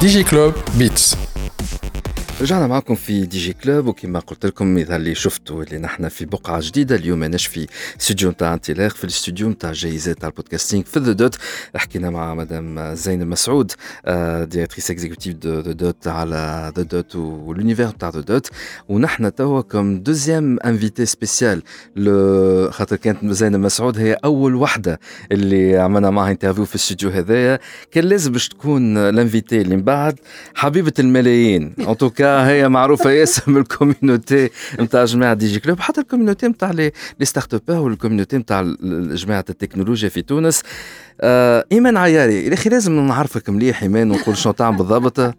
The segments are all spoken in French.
DigiClub Beats. رجعنا معكم في دي جي كلوب وكما قلت لكم إذا اللي شفتوا اللي نحن في بقعة جديدة اليوم ماناش في استوديو نتاع انطلاق في الاستوديو نتاع جايزات تاع البودكاستينغ في ذا دوت. حكينا مع مدام زينب مسعود ديريكتريس اكزيكوتيف دو ذا دوت على ذا دوت والونيفير نتاع ذا دوت. ونحن توا كم دوزيام انفيتي سبيسيال. خاطر كانت زينب مسعود هي أول وحدة اللي عملنا معها انترفيو في الاستوديو هذايا. كان لازم باش تكون الانفيتي اللي من بعد حبيبة الملايين. ان توكا هي معروفة ياسر من الكوميونيتي نتاع جماعة دي جي كلوب حتى الكوميونيتي نتاع لي ستارت اب والكوميونيتي نتاع جماعة التكنولوجيا في تونس. آه إيمان عياري يا أخي لازم نعرفك مليح إيمان ونقول شنو تعمل بالضبط.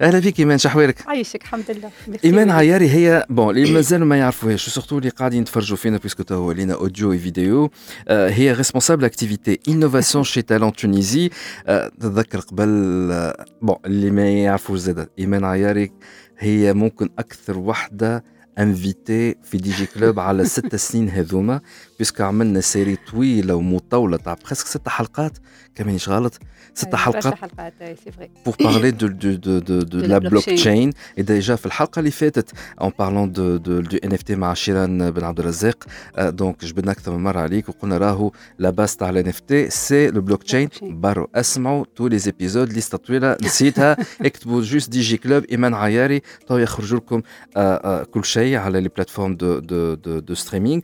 أهلا فيك إيمان شحوالك عايشك الحمد لله. إيمان عياري هي بون اللي مازالوا ما يعرفوهاش سورتو اللي قاعدين يتفرجوا فينا بيسكو تو ولينا اوديو وفيديو آه هي ريسبونسابل اكتيفيتي انوفاسيون شي تالون تونيزي آه تتذكر قبل آه بون اللي ما يعرفوش زاد إيمان عياري هي ممكن أكثر وحدة انفيتي في دي جي كلوب على ست سنين هذوما بيسكو عملنا سيري طويلة ومطولة تاع بريسك ست حلقات. كمان غلط ست حلقات pour parler de, de, de, de, de la blockchain. et déjà في الحلقة اللي فاتت en parlant de, de, du NFT مع شيران بن عبد الرزاق دونك جبنا أكثر من مرة عليك وقلنا راهو لا باس تاع ال NFT سي لو بلوكتشين برو اسمعوا تو لي زيبيزود ليست طويلة نسيتها. اكتبوا جوست دي جي كلوب إيمان عياري. تو يخرجوا لكم كل شيء على لي بلاتفورم دو دو دو, دو ستريمينغ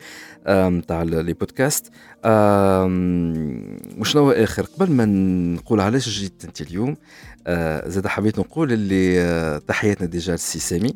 تاع لي بودكاست وشنو آخر؟ قبل ما نقول علاش جيت أنت اليوم آه زاد حبيت نقول اللي آه تحياتنا ديجا للسي سامي.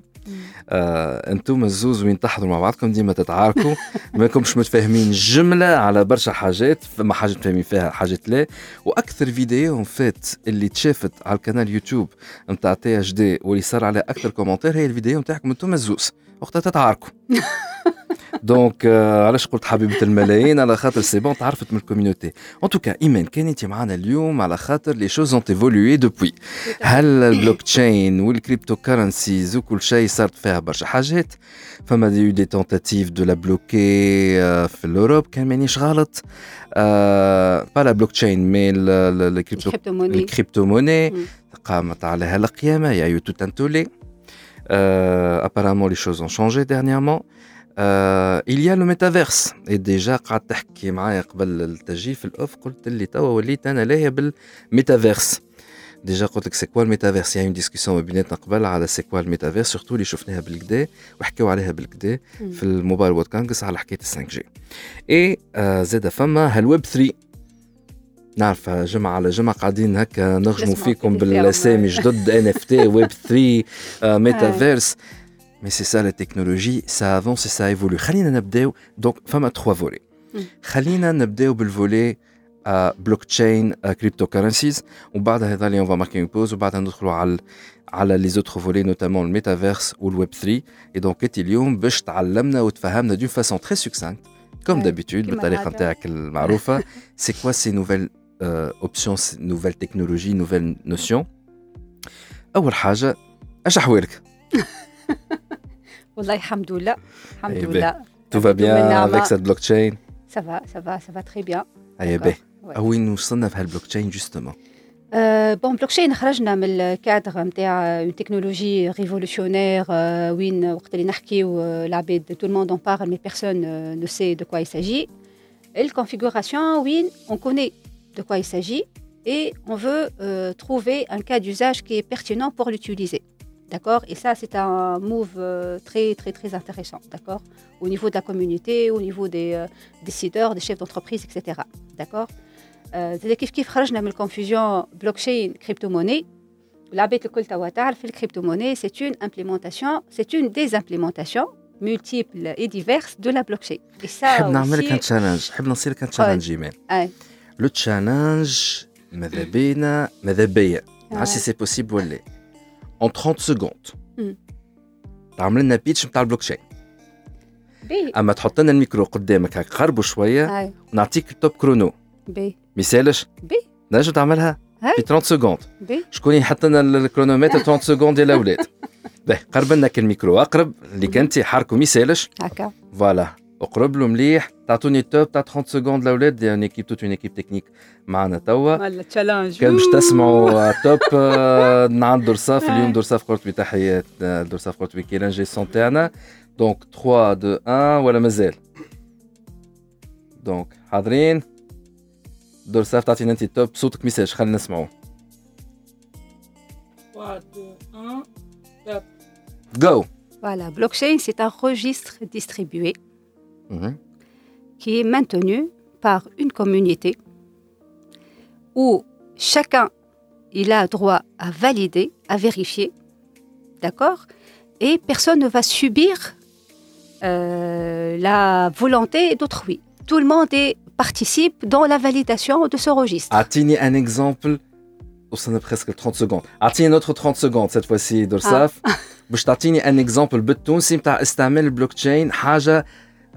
آه أنتم الزوز وين تحضروا مع بعضكم ديما تتعاركوا. ماكمش متفاهمين جملة على برشا حاجات فما حاجة متفاهمين فيها حاجات لا. وأكثر فيديو فات اللي تشافت على القناه يوتيوب نتاع تي اش دي واللي صار عليه أكثر كومنتير هي الفيديو نتاعكم أنتم الزوز. وقتها تتعاركوا. دونك علاش قلت حبيبة الملايين؟ على خاطر سي بون تعرفت من الكوميونيتي. ان توكا ايمان كان انت معنا اليوم على خاطر لي شوز اون ايفولوي دوبوي هل البلوك تشين والكريبتو كارنسيز وكل شيء صارت فيها برشا حاجات؟ فما دي دي تونتاتيف دو لا بلوكي في الأوروب كان مانيش غلط. با لا بلوك تشين مي الكريبتو موني قامت عليها القيامة يا يو توت ان تولي apparemment les choses ont changé dernièrement. آه il y a le metaverse et déjà قعدت تحكي معايا قبل التجي في الأوف قلت لي توا وليت أنا لاهيه بالميتافيرس. ديجا قلت لك سي كوا الميتافيرس يعني ديسكسيون ما بيناتنا قبل على سي كوا الميتافيرس سورتو اللي شفناها بالكدا وحكيو عليها بالكدا في الموبايل وورد كونغرس على حكاية 5 جي اي آه زاد فما هالويب 3 نعرف جمعة على جمعة قاعدين هكا نغجموا فيكم بالأسامي جدد ان اف تي ويب 3 ميتافيرس. Mais c'est ça la technologie, ça avance et ça évolue. خلينا نبداو donc فما trois volets. خلينا نبداو بالفولي بلوكتشين كريبتو كارنسيز وبعدها هذا اللي اون فا ماركي بوز وبعدها ندخلوا على على لي زوتر فولي نوتامون الميتافيرس والويب 3 اي دونك انت اليوم باش تعلمنا وتفهمنا دون فاسون تري سوكسانت كوم دابيتود بالطريقه نتاعك المعروفه سي كوا سي نوفيل اوبسيون نوفيل تكنولوجي نوفيل نوسيون اول حاجه اش احوالك والله الحمد لله الحمد لله Tout va bien avec cette blockchain Ça va, ça va, ça va très bien. اي باهي وين وصلنا في هالبلوك تشين جوستومون بون بلوك تشين خرجنا من الكادر نتاع اون تكنولوجي ريفولوشنير وين وقت اللي نحكيو العباد تو الموند اون بارل مي بيرسون نو سي دو كوا يساجي الكونفيغوراسيون وين اون كوني de quoi il s'agit et on veut euh, trouver un cas d'usage qui est pertinent pour l'utiliser. D'accord Et ça, c'est un move euh, très, très, très intéressant. D'accord Au niveau de la communauté, au niveau des euh, décideurs, des chefs d'entreprise, etc. D'accord C'est كيف كيف خرجنا من الكونفوزيون blockchain crypto-monnaie. العباد الكل توا تعرف الكريبتو-monnaie, c'est une implémentation, c'est une des implémentations multiples et diverses de la blockchain. Et ça حب نعمل لك تشالنج حب نصير لك تشالنج ايمان لو تشالنج ماذا بينا ماذا بيا عرفت سي بوسيبل ولا اون 30 سكوند تعمل لنا بيتش نتاع البلوك تشين بي أما تحط لنا الميكرو قدامك هكا قربوا شوية. اي ونعطيك التوب كرونو بي ما يسالش بي نجم تعملها. في 30 سكوند شكون يحط لنا الكرونومتر 30 سكوند يا الأولاد؟ باهي قرب لنا الميكرو. أقرب اللي كنتي حركوا ما يسالش هكا. فوالا. اقرب له مليح. تعطوني التوب تاع 30 سكوند الاولاد دي ان ايكيب توت اون ايكيب تكنيك معنا توا ولا تشالنج كان باش تسمعوا توب نعم درصاف اليوم درصاف قرطبي تحيات درصاف قرطبي كي لانجيسون تاعنا دونك 3 2 1 ولا مازال دونك حاضرين درصاف تعطينا انت التوب صوتك ميساج خلينا نسمعوه 3, 2, 1, جو Voilà, blockchain, c'est un registre distribué qui est maintenu par une communauté où chacun il a droit à valider, à vérifier, d'accord Et personne ne va subir euh, la volonté d'autrui. Tout le monde est- participe dans la validation de ce registre. اعطيني ان اكزامبل وصلنا بريسك ل 30 سكوند اعطيني نوتر 30 سكوند سيت فوسي درصاف باش تعطيني ان اكزامبل بالتونسي نتاع استعمال البلوك تشين حاجه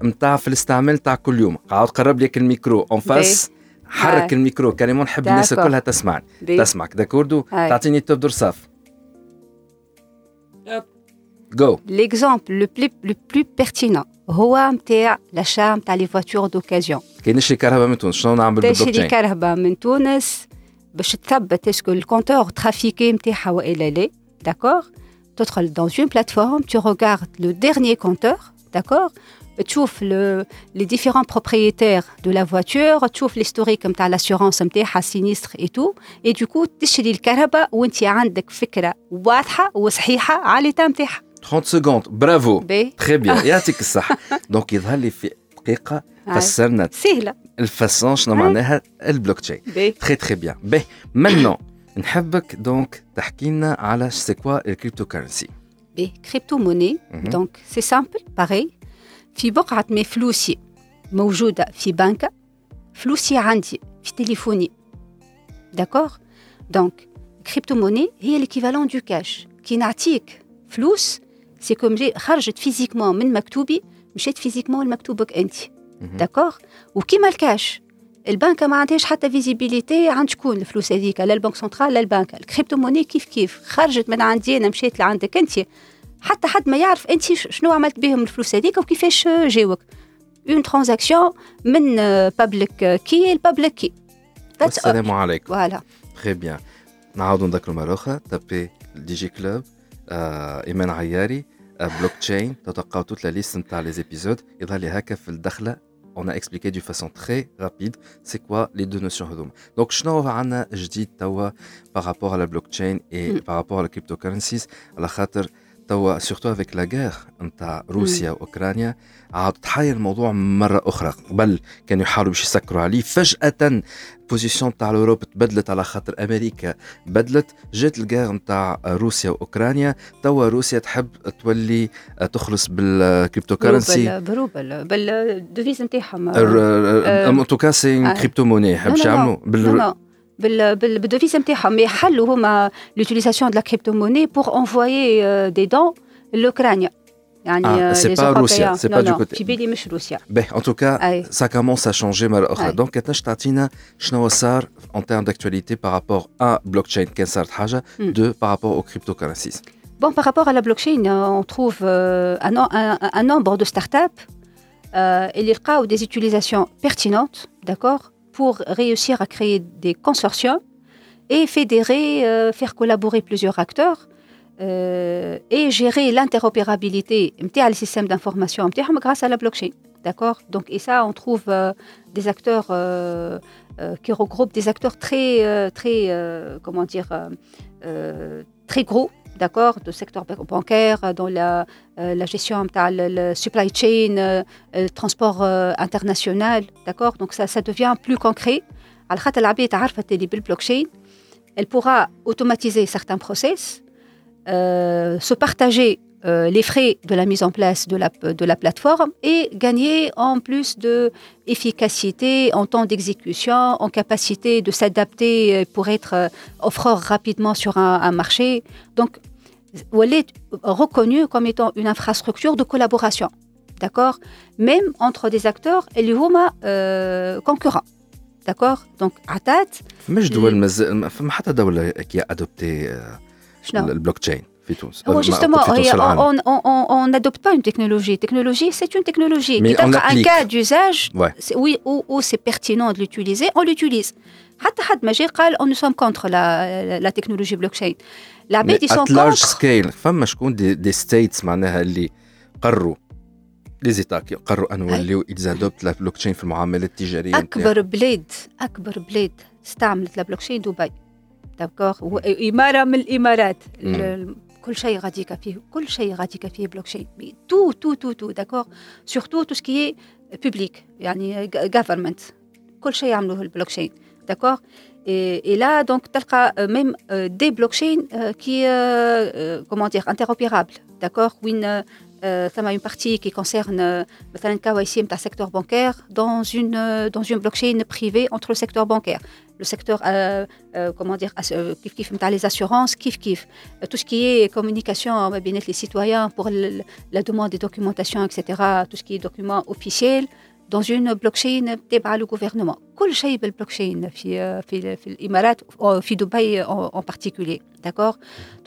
نتاع في الاستعمال نتاع كل يوم. قاعد قرب لك الميكرو اون فاس حرك. الميكرو كريمون نحب الناس. كلها تسمعني تسمعك. داكوردو. تعطيني التوب درصاف Yep. جو L'exemple le plus, le plus pertinent. هو متاع l'achat متاع les voitures d'occasion. كي نشري كهرباء من تونس شنو نعمل بالبلوك تشري تشين كهرباء من تونس باش تثبت اسكو الكونتور ترافيكي نتاعها والا لا داكور تدخل dans une plateforme tu regardes le dernier compteur d'accord? تشوف le, les différents propriétaires de la voiture تشوف l'historique نتاع l'assurance نتاعها sinistre et tout et du coup تشري الكهرباء وانت عندك فكره واضحه وصحيحه على l'état نتاعها 30 سكوند برافو باهي تري بيان يعطيك الصحه دونك يظهر لي في دقيقه فسرنا سهله الفاسون شنو آه. معناها البلوك تشين باهي تري تري بيان باهي مانون نحبك دونك تحكي لنا على سي كوا الكريبتو كارنسي باهي كريبتو موني مهم. دونك سي سامبل باغي في بقعة مي فلوسي موجودة في بنكة فلوسي عندي في تليفوني. داكور دونك كريبتو موني هي ليكيفالون دو كاش كي نعطيك فلوس سي كوم جي خرجت فيزيكمون من مكتوبي مشيت فيزيكمون لمكتوبك أنت. داكور وكيما الكاش البنكة ما عندهاش حتى فيزيبيليتي عند شكون الفلوس هذيك؟ لا البنك سنترال لا البنكه الكريبتو موني كيف كيف؟ خرجت من عندي أنا مشيت لعندك أنت. حتى حد ما يعرف أنت شنو عملت بهم الفلوس هذيك وكيفاش جاوك. اون ترانزاكسيون من بابليك كي لبابليك كي السلام عليكم فوالا تري بيان نعاودوا نذكروا مرة أخرى تابي دي جي كلوب آه، إيمان عياري بلوك تشين تلقاو توت لا ليست نتاع لي زيبيزود يظهر لي هكا في الدخلة. On a expliqué de façon très rapide c'est quoi les deux notions هذوما. دونك شنو عندنا جديد توا par rapport à la blockchain et Mm. par rapport à la cryptocurrencies على خاطر توا surtout avec la guerre نتاع روسيا وأوكرانيا عاد تحير الموضوع مرة أخرى قبل كانوا يحاولوا باش يسكروا عليه. فجأة البوزيسيون تاع الأوروب تبدلت على خاطر أمريكا بدلت. جات الجير نتاع روسيا وأوكرانيا. توا روسيا تحب تولي تخلص بالكريبتو كارنسي بروبل بروبل بالديفيز نتاعهم ان توكا سي آه. كريبتو موني حب non, يعملوا؟ non, بال non. بال بال بالديفيز نتاعهم يحلوا هما l'utilisation de la crypto-monnaie pour envoyer euh, des dons l'Ukraine يعني Ah, euh, c'est les pas Russia, Européens. c'est Non, pas du non, côté- في بالي مش روسيا باهي ان توكا أي. ça commence à changer مرة أخرى أي. دونك كتنجم تعطينا شنو صار en termes d'actualité par rapport à blockchain كان صارت حاجة Mm. de par rapport aux cryptocurrencies Bon, par rapport à la blockchain, euh, on trouve euh, un, no- un- un nombre de startups euh, et les cas ou des utilisations pertinentes, d'accord, pour réussir à créer des consortiums et fédérer, euh, faire collaborer plusieurs acteurs euh, et gérer l'interopérabilité du système d'information grâce à la blockchain. D'accord? Donc, et ça, on trouve euh, des acteurs qui regroupent des acteurs très, très comment dire, très gros d'accord, du secteur bancaire, euh, dans la, euh, la gestion le supply chain, le transport international, d'accord. Donc ça, devient plus concret. Alors, blockchain, elle pourra automatiser certains process, se partager les frais de la mise en place de la, de la plateforme et gagner en plus de efficacité en temps d'exécution, en capacité de s'adapter pour être offreur rapidement sur un, un, marché. Donc est reconnue comme étant une infrastructure de collaboration, d'accord Même entre des acteurs et les euh, concurrents. D'accord Donc, عطات فماش دول مازال ما فما حتى دولة كي ادوبتي شنو البلوك تشين في تونس هو ما- justement, في تونس، في هي- العالم. on on- on- on n'adopte pas une technologie. Technologie, c'est une technologie. Mais Qui on donne un l'applique. cas d'usage, Ouais. c'est- oui, où, où c'est pertinent de l'utiliser, on l'utilise. حتى حد ما جا قال on nous sommes contre la, la technologie blockchain. العباد يسون لارج سكيل فما شكون دي, دي ستيتس معناها اللي قروا لي زيتاك قروا أنه يوليو يزادوبت البلوك تشين في المعاملات التجارية أكبر بلاد أكبر بلاد استعملت البلوك تشين دبي. داكوغ إمارة من الإمارات. كل شيء غادي فيه كل شيء غادي فيه بلوك تشين تو تو تو تو داكوغ سورتو تو سكي بوبليك يعني غفرمنت كل شيء يعملوه البلوك تشين داكوغ Et, et là, donc, تلقى euh, même euh, des blockchains euh, qui, euh, euh, comment dire, interopérables, d'accord Où une, euh, ça m'a une partie qui concerne euh, مثلا KYC نتاع secteur bancaire dans une euh, dans une blockchain privée entre le secteur bancaire le secteur euh, euh, comment dire ass- euh, كيف كيف نتاع les assurances كيف كيف Euh, tout ce qui est communication ما بين les citoyens pour le- la demande des documentations etc tout ce qui est documents officiels dans une blockchain تابعة le gouvernement كل شيء بالبلوكشين في في في الامارات في دبي en en particulier d'accord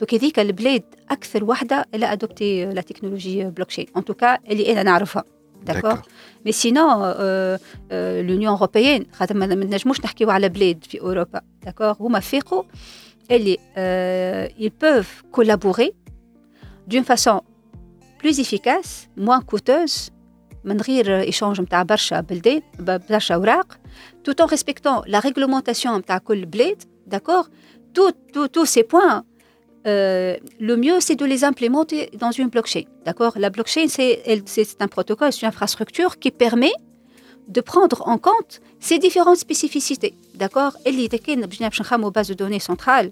donc هذيك البلاد اكثر وحده اللي ادوبتي لا تكنولوجي بلوكشين en tout cas اللي انا نعرفها d'accord Mais sinon, euh, euh, l'Union européenne, خاطر ما ما نجموش نحكيو على بلاد في اوروبا داكور هما فيقوا اللي euh, ils peuvent collaborer d'une façon plus efficace, moins coûteuse من غير ايشونج نتاع برشا بلدان ب- برشا اوراق tout en respectant la réglementation نتاع كل بلاد داكور tout tout tous ces points euh, le mieux, c'est de les implémenter dans une blockchain. D'accord La blockchain, c'est elle- c'est un protocole, c'est une infrastructure qui permet de prendre en compte ces différentes spécificités. D'accord اللي إذا كان باش باش نخمو base de données centrale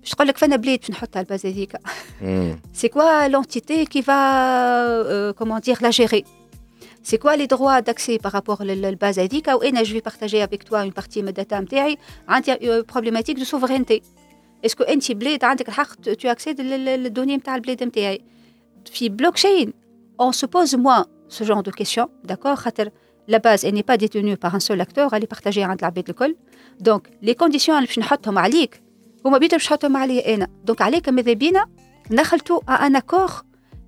باش تقول لك فانا بلاد باش نحطها الباز هذيك مم. c'est quoi l'entité qui va, euh, comment dire, la gérer C'est quoi les droits d'accès par rapport à la base هذيك ou أنا je vais partager avec toi une partie de data نتاعي عندي euh, problématique de souveraineté Est-ce que أنت بلاد عندك الحق tu accèdes للدوني نتاع البلاد نتاعي في blockchain on se pose moins ce genre de questions d'accord خاطر la base elle n'est pas détenue par un seul acteur elle est partagée عند العباد الكل donc les conditions اللي باش نحطهم عليك هما بيتهم باش نحطهم عليا انا دونك عليك ماذا بينا نخلطوا ان اكور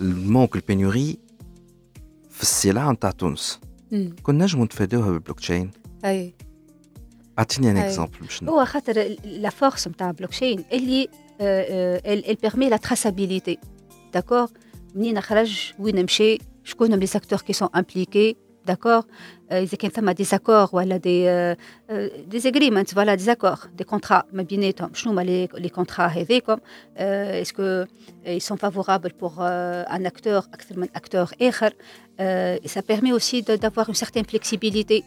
المونك البينوري في السلع نتاع تونس مم. كنا نجمو نتفاداوها بالبلوكشين اي اعطيني ان أي. اكزومبل باش ن- هو خاطر لا فورس نتاع بلوكشين اللي elle permet la traçabilité d'accord منين خرج وين مشى شكون هم لي ساكتور كي سون امبليكي داكور اذا كان ثم دي زاكور ولا دي دي اجريمنت فوالا دي زاكور دي كونترا ما بيناتهم شنو هما لي لي كونترا هذيكم اسكو ils sont favorables pour euh, un acteur اكثر من اكتور اخر euh, et ça permet aussi de- d'avoir une certaine flexibilité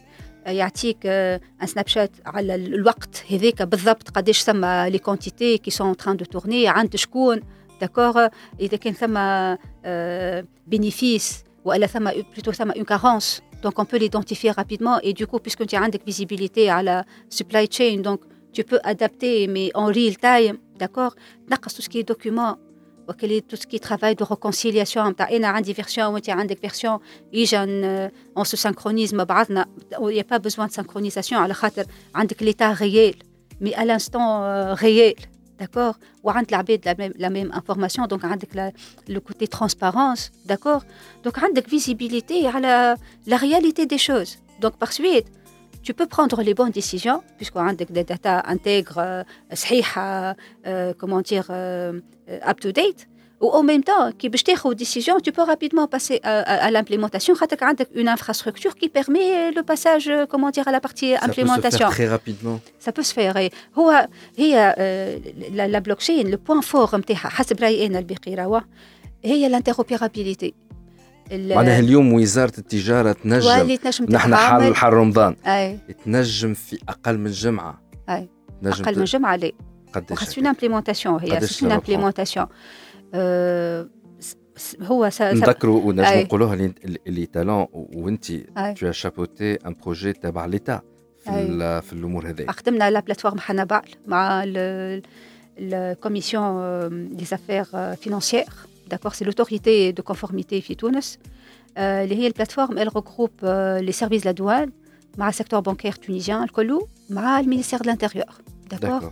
يعطيك ان سناب شات على الوقت هذاك بالضبط قداش ثم لي كونتيتي كي سون تران دو تورني عند شكون داكور اذا كان ثم بينيفيس ولا ثم بلوتو ثم اون كارونس Donc, on peut l'identifier rapidement. Et du coup, puisque tu as une visibilité à la supply chain, donc tu peux adapter, mais en real time, d'accord? Tout ce qui est documents, tout ce qui est travail de réconciliation, tu as une version, tu as une version, on se synchronise, il n'y a pas besoin de synchronisation, à l'état réel, mais à l'instant euh, réel. d'accord وعند العباد la même, la même information donc عندك la, le côté transparence d'accord donc عندك visibilité على la réalité des choses donc par suite tu peux prendre les bonnes décisions puisque عندك des data intègres euh, صحيحة euh, comment dire euh, euh, up to date ou en même temps qui باش تاخذ décision tu peux rapidement passer à, à, à l'implémentation خاطر عندك une infrastructure qui permet le passage euh, comment dire à la partie Ça peut se implémentation faire très rapidement. ça peut se faire إيه. هو هي آه، لا لا بلوكشين لو بوان فور نتاعها حسب رايي انا الباقي راهو هي الانتروبيرابيليتي معناها اليوم وزارة التجارة تنجم واللي تنجم نحن حال تتعامل حال رمضان اي تنجم في أقل من جمعة أي. تنجم اقل ت- من جمعه لا قداش C'est une implémentation. هي قداش C'est une ça va implémentation. Euh, س- هو ça- ça- نذكروا ونجموا أي. نقولوها اللي اللي تالون وانت أي. tu as chapeauté un projet تبع ليتا في أي. ال- في الامور هذه خدمنا لا بلاتفورم حنبال مع الكوميسيون des affaires euh, financières d'accord c'est l'autorité de conformité في تونس آه، اللي هي البلاتفورم elle regroupe euh, les services de la douane مع السيكتور بانكير tunisien الكلو مع المينيستère de l'intérieur d'accord D'accord.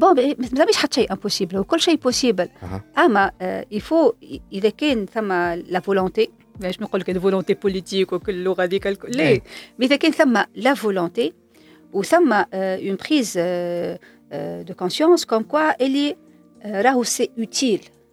بون بي- ما مش حتى شيء امبوسيبل وكل شيء بوسيبل أها. اما يفو اذا كان ثم لا فولونتي باش نقول لك فولونتي بوليتيك وكل اللغه هذيك الكل- لا أي. مي اذا كان ثم لا فولونتي وثم اون بريز دو كونسيونس كوم كوا اللي آه، راهو سي اوتيل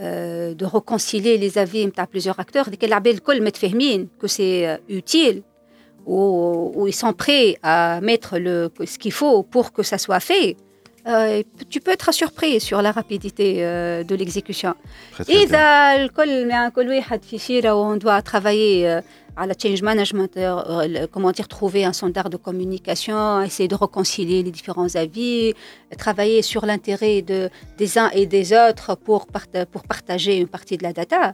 de réconcilier les avis à plusieurs acteurs. Que c'est euh, utile, ou, ou ils sont prêts à mettre le, ce qu'il faut pour que ça soit fait, euh, tu peux être surpris sur la rapidité euh, de l'exécution. Très, très bien. إذا الكل مع كل واحد في شيرة وون دوا ترافايي على تشينج مانجمنت comment dire trouver un standard de communication essayer de réconcilier les différents avis travailler sur l'intérêt de des uns et des autres pour parta- pour partager une partie de la data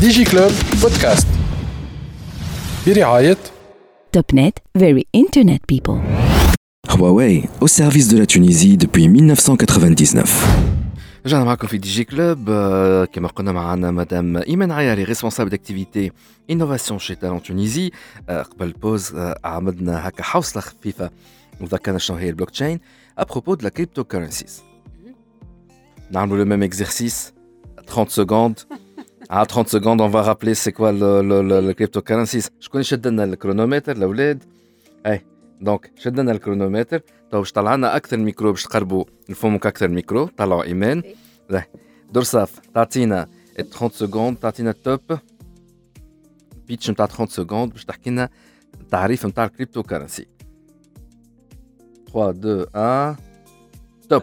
ديجي كلوب بودكاست برعاية Topnet, very internet people. Huawei, au service de la Tunisie depuis 1999. رجعنا معكم في دي جي كلوب آه، كما قلنا معنا مدام ايمان عياري ريسبونسابل داكتيفيتي انوفاسيون شي تالون تونيزي آه، قبل البوز آه، عملنا هكا حوصله خفيفه وذكرنا شنو هي البلوك تشين ابروبو دو لا كريبتو كورنسيز نعملوا لو ميم اكزرسيس 30 سكوند à 30 secondes, on va rappeler c'est quoi le, le, le, le cryptocurrencies. شكون يشد لنا الكرونومتر الاولاد؟ اي دونك شد لنا الكرونومتر تو باش طلع لنا اكثر ميكرو باش تقربوا لفمك اكثر ميكرو طلعوا ايمان لا دور صاف تعطينا 30 سكوند تعطينا التوب بيتش نتاع 30 سكوند باش تحكي لنا التعريف نتاع الكريبتو كرنسي 3 2 1 توب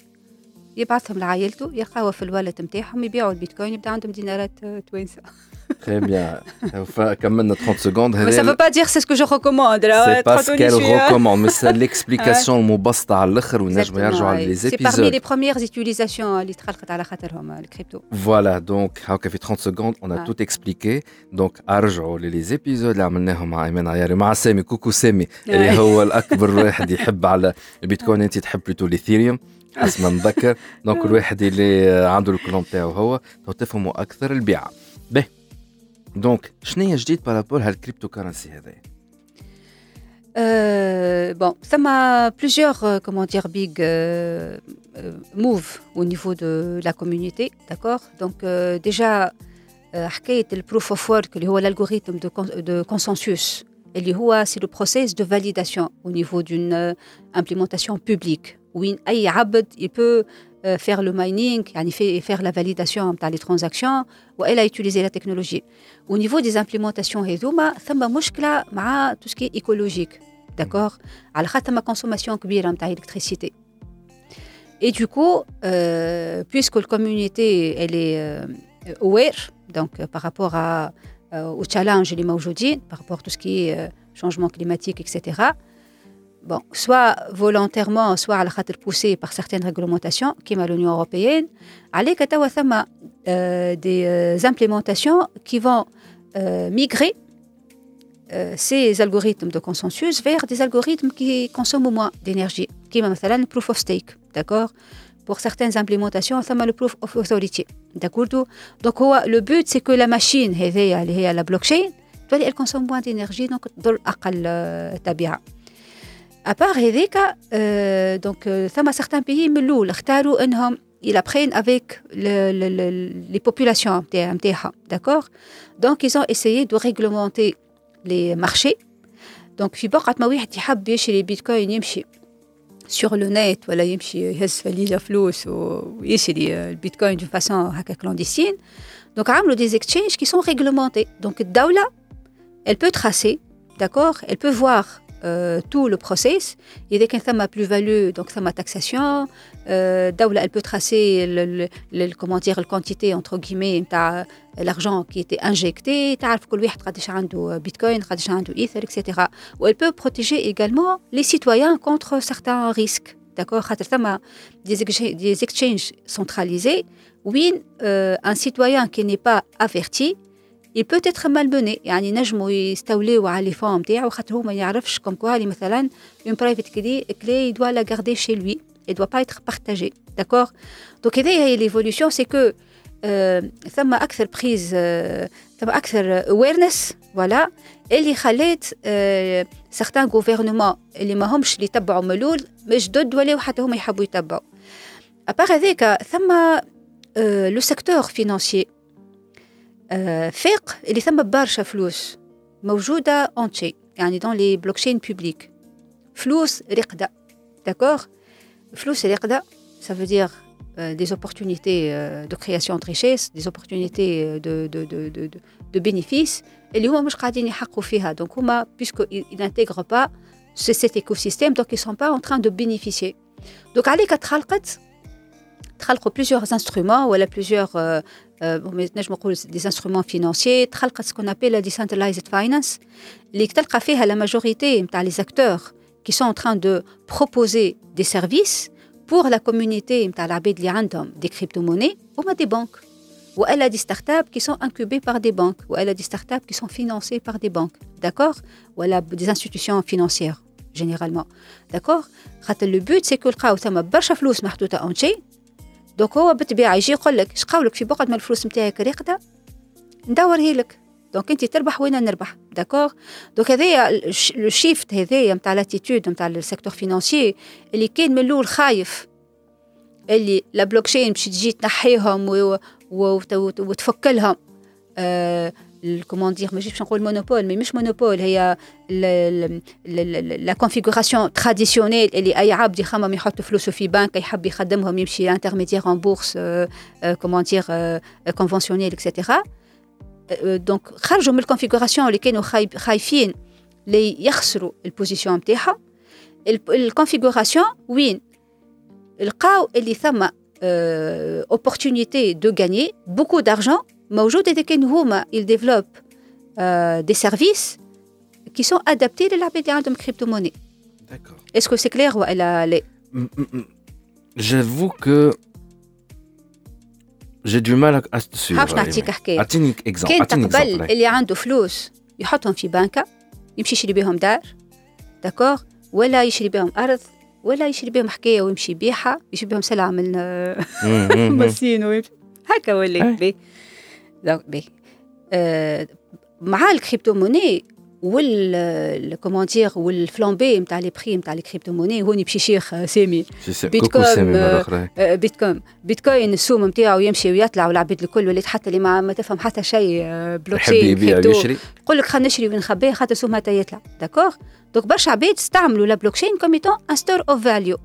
يبعثهم لعائلته يلقاو في الوالد نتاعهم يبيعوا البيتكوين يبدأ عندهم دينارات آه، توانسة Très bien. Enfin, 30 سكوند Mais ça ne veut pas dire c'est ce que je recommande. C'est pas ce qu'elle recommande, مبسطة على الآخر ونجم يرجعوا على les épisodes. C'est parmi les اللي تخلقت على خاطرهم الكريبتو. فوالا دونك هاكا في 30 سكوند on a tout expliqué. أرجعوا للي اللي عملناهم مع إيمان عياري مع سامي. كوكو سامي اللي هو الأكبر واحد يحب على البيتكوين. أنت تحب بلوتو الإثيريوم. حسب ما نتذكر دونك الواحد اللي عنده الكلون تاعو هو تو تفهموا أكثر البيعه به دونك شنو هي جديد بارابور هالكريبتو كرنسي هذا Euh, bon, ça m'a plusieurs, euh, comment dire, big euh, euh, moves au niveau de la communauté, d'accord Donc euh, déjà, euh, حكاية le proof of work اللي هو l'algorithme de, con- de consensus اللي هو c'est le process de validation au niveau d'une euh, implémentation publique وين اي عبد il peut euh, faire le mining يعني fait faire la validation نتاع les transactions والا utiliser la technologie au niveau des implémentations هذوما ثم مشكله مع tout ce qui est écologique d'accord على خاطر ما consommation كبيره نتاع électricité et du coup euh, puisque la communauté elle est euh, aware donc euh, par rapport à euh, aux challenges les par rapport à tout ce qui est euh, changement climatique, etc. Bon, soit volontairement, soit à la poussé par certaines réglementations, qui à l'Union européenne, allez euh, des euh, implémentations qui vont migrer ces algorithmes de consensus vers des algorithmes qui consomment moins d'énergie, qui est, par proof of stake, d'accord? Pour certaines implémentations, ثم le proof of authority, d'accord Donc هو- le but c'est que la machine هذيا اللي هي la blockchain, تولي elle consomme moins d'énergie, donc تضر أقل euh, تبعها. À part هذيك euh, donc euh, ثم certains pays من الاول اختاروا انهم ils apprennent avec le, le, le, les populations نتاع- نتاعها d'accord donc ils ont essayé de réglementer les marchés donc في وقت ما واحد يحب يشري بيتكوين يمشي sur le net ولا يمشي يهز فليسه فلوس ويشري البيتكوين de façon هكا clandestine donc عملوا des exchanges qui sont réglementés donc الدولة elle peut tracer d'accord elle peut voir euh, tout le process. Il y a quelqu'un plus-value, donc ça ma taxation. Euh, elle peut tracer le, comment dire, la quantité, entre guillemets, euh, l'argent qui était injecté. Euh, Bitcoin, Ether, etc. Ou elle peut protéger également les citoyens contre certains risques. D'accord? Des exchanges centralisés où un citoyen qui n'est pas averti, اي بوتيتر مالبوني يعني نجموا يستوليو على لي فون نتاعو خاطر هو ما يعرفش كوم كوا مثلا اون برايفت كلي كلي دوا لا غاردي شي لوي اي دوا با ايتر بارتاجي داكور دونك هذه هي ليفولوسيون سي كو ثم أكثر بريز euh، ثم أكثر اويرنس فوالا اللي خلات euh، سارتان غوفرنمون اللي ماهمش اللي تبعوا ملول مش ضد ولاو حتى هما يحبوا يتبعوا. ابار هذاك ثم لو سيكتور فينانسيي financier آه، فاق اللي ثم برشا فلوس موجودة اونتشي يعني دون لي بلوكشين بوبليك فلوس رقدة داكوغ فلوس رقدة ça veut dire euh, des opportunités euh, de création de richesse, des opportunités euh, de, de, de, de, de, de bénéfices اللي هما مش قاعدين يحققوا فيها donc هما puisque ils n'intègrent pas ce- cet écosystème donc ils sont pas en train de bénéficier donc عليك تخلقت تخلقوا plusieurs instruments ولا plusieurs euh, euh, bon, mais نجم نقول des instruments financiers تخلقت ce qu'on appelle la decentralized finance اللي تلقى فيها la majorité نتاع les acteurs qui sont en train de proposer des services pour la communauté نتاع العباد اللي عندهم des crypto-monnaies هما des banques والا des startups qui sont incubées par des banques والا des startups qui sont financées par des banques d'accord ولا des institutions financières généralement d'accord خاطر le but c'est que لقاو دونك هو بالطبيعه يجي يقول لك اش قولك في بقعه ما الفلوس نتاعك راقده ندورها لك. دونك أنت تربح وأنا نربح داكوغ؟ دونك هذايا لو شيفت هذايا نتاع لاتيتود نتاع السيكتور فينانسيي اللي كان من الأول خايف اللي لا بلوكشين باش تجي تنحيهم و- و- وت- وتفك لهم. آه كومون دير ماشي باش نقول مونوبول مي مش مونوبول هي لا كونفيغوراسيون تراديسيونيل اللي اي عبد يخمم يحط فلوسه في بنك يحب يخدمهم يمشي انترميديير ان بورس كومون دير كونفنسيونيل اكسيتيرا دونك خرجوا من الكونفيغوراسيون اللي كانوا خايب- خايفين لي يخسروا البوزيسيون نتاعهم الكونفيغوراسيون وين لقاو اللي ثم opportunité de gagner beaucoup d'argent موجود إذا كان هما ils développent euh, des services qui sont adaptés للعباد اللي عندهم كريبتو موني D'accord. est-ce que c'est clair ولا لا Mm, mm, mm. J'avoue que j'ai du mal à, à te suivre. حابش نعطيك Rémi. حكايه اعطيني اكزامبل كان اعطيني تقبل اكزامبل اللي عنده فلوس يحطهم في بنكة يمشي يشري بهم دار داكوغ ولا يشري بهم أرض ولا يشري بهم حكاية ويمشي يبيعها يشري بهم سلعة من من الصين ويمشي هكا ولا أي. مع الكريبتو موني وال كومون دير والفلامبي نتاع لي بري نتاع لي كريبتو موني هوني يشيخ سامي. بيتكوين سامي أخرى. بيتكوين بيتكوين السوم نتاعو يمشي ويطلع والعباد الكل ولات حتى اللي ما, تفهم حتى شيء بلوكشين يبيع ويشري. يقول لك خلينا نشري ونخبيه حتى السوم حتى يطلع. داكوغ دونك برشا عباد استعملوا لا بلوكشين كوم ايتون ان ستور اوف فاليو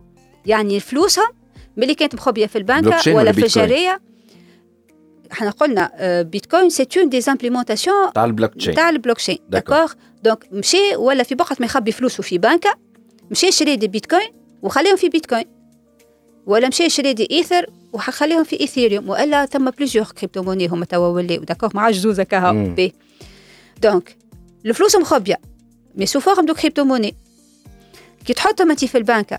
يعني فلوسهم ملي كانت مخبية في البنكه ولا في الجاريه إحنا قلنا بيتكوين سي اون دي امبليمونتاسيون تاع البلوك تشين تاع البلوك تشين داكوغ دونك مشي ولا في بقعه ما يخبي فلوسه في بنكة مشي شري دي بيتكوين وخليهم في بيتكوين. ولا مشي شري دي إيثر وخليهم في إيثيريوم. وإلا ثم بليزيور كريبتو موني هما توا ولاو داكوغ ما عادش زوزه كها بي. دونك الفلوس مخبية. مي سو فورم دو كريبتو موني كي تحطهم أنت في البنكة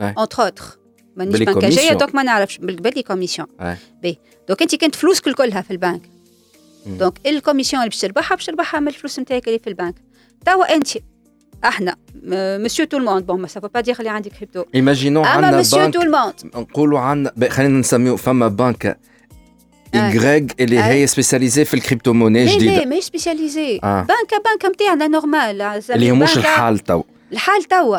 اونتر اوتر مانيش بنكاجيه دونك ما نعرفش بالي كوميسيون بي دونك انت كانت فلوسك كلها في البنك دونك الكوميسيون اللي باش تربحها باش تربحها من الفلوس نتاعك اللي في البنك توا انت إحنا مسيو تو الموند بون ما سافو با دير اللي عندك كريبتو ايماجينو عندنا مسيو تو الموند نقولوا عندنا خلينا نسميو فما بنك إيغريغ اللي هي سبيسياليزي في الكريبتو موني جديده لا ماهيش سبيسياليزي آه. بنكه بنكه نتاعنا نورمال اللي هو مش الحال تو الحال توا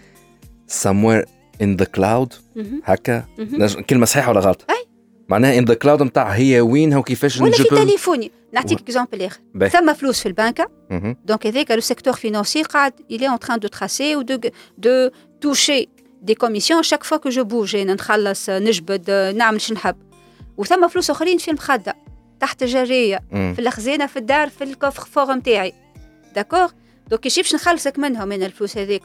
somewhere in the cloud. هكا. كلمة صحيحة ولا غلط؟ أي. معناها ان ذا كلاود نتاع هي وينها وكيفاش ولا في تليفوني. نعطيك اكزومبل آخر. ثم فلوس في البنكة. دونك هذاك لو سيكتور فينانسي قاعد il est en train de tracer ou de de toucher des commissions chaque fois que je bouge. أنا نخلص نجبد نعمل شو نحب وثم فلوس اخرين في المخده تحت جاريه مم. في الخزانه في الدار في الكوفر فور نتاعي داكوغ دونك كيفاش باش نخلصك منهم من الفلوس هذيك.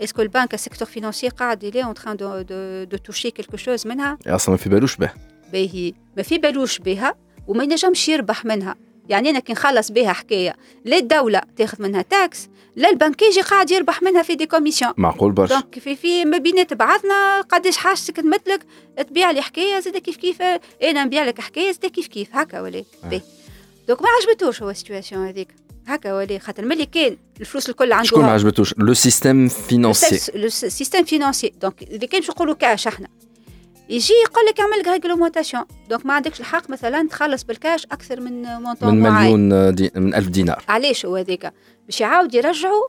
اسكو البنك السيكتور فينانسي قاعد est en train de de de toucher quelque chose منها أصلا ما في بالوش به باهي ما في بالوش بها وما ينجمش يربح منها يعني أنا كي نخلص بها حكايه لا الدولة تاخذ منها تاكس لا البنكيجي قاعد يربح منها في دي كوميسيون معقول برشا دونك في في ما بينات بعضنا قداش حاجتك تمثلك تبيع لي حكايه زاد كيف كيف أنا نبيع لك حكايه زاد كيف كيف هكا ولا دونك ما عجبتوش هو السيتواسيون هذيك هكا ولا خاطر. ملي كان الفلوس الكل عنده شكون ما عجبتوش؟ لو سيستيم فينانسي لو سيستيم فينانسي دونك إذا كان باش نقولوا كاش إحنا. يجي يقول لك اعمل ريغلومونتاسيون دونك ما عندكش الحق مثلا تخلص بالكاش أكثر من مونطون من معين. مليون دي من ألف دينار. علاش هو هذاك باش يعاود يرجعوا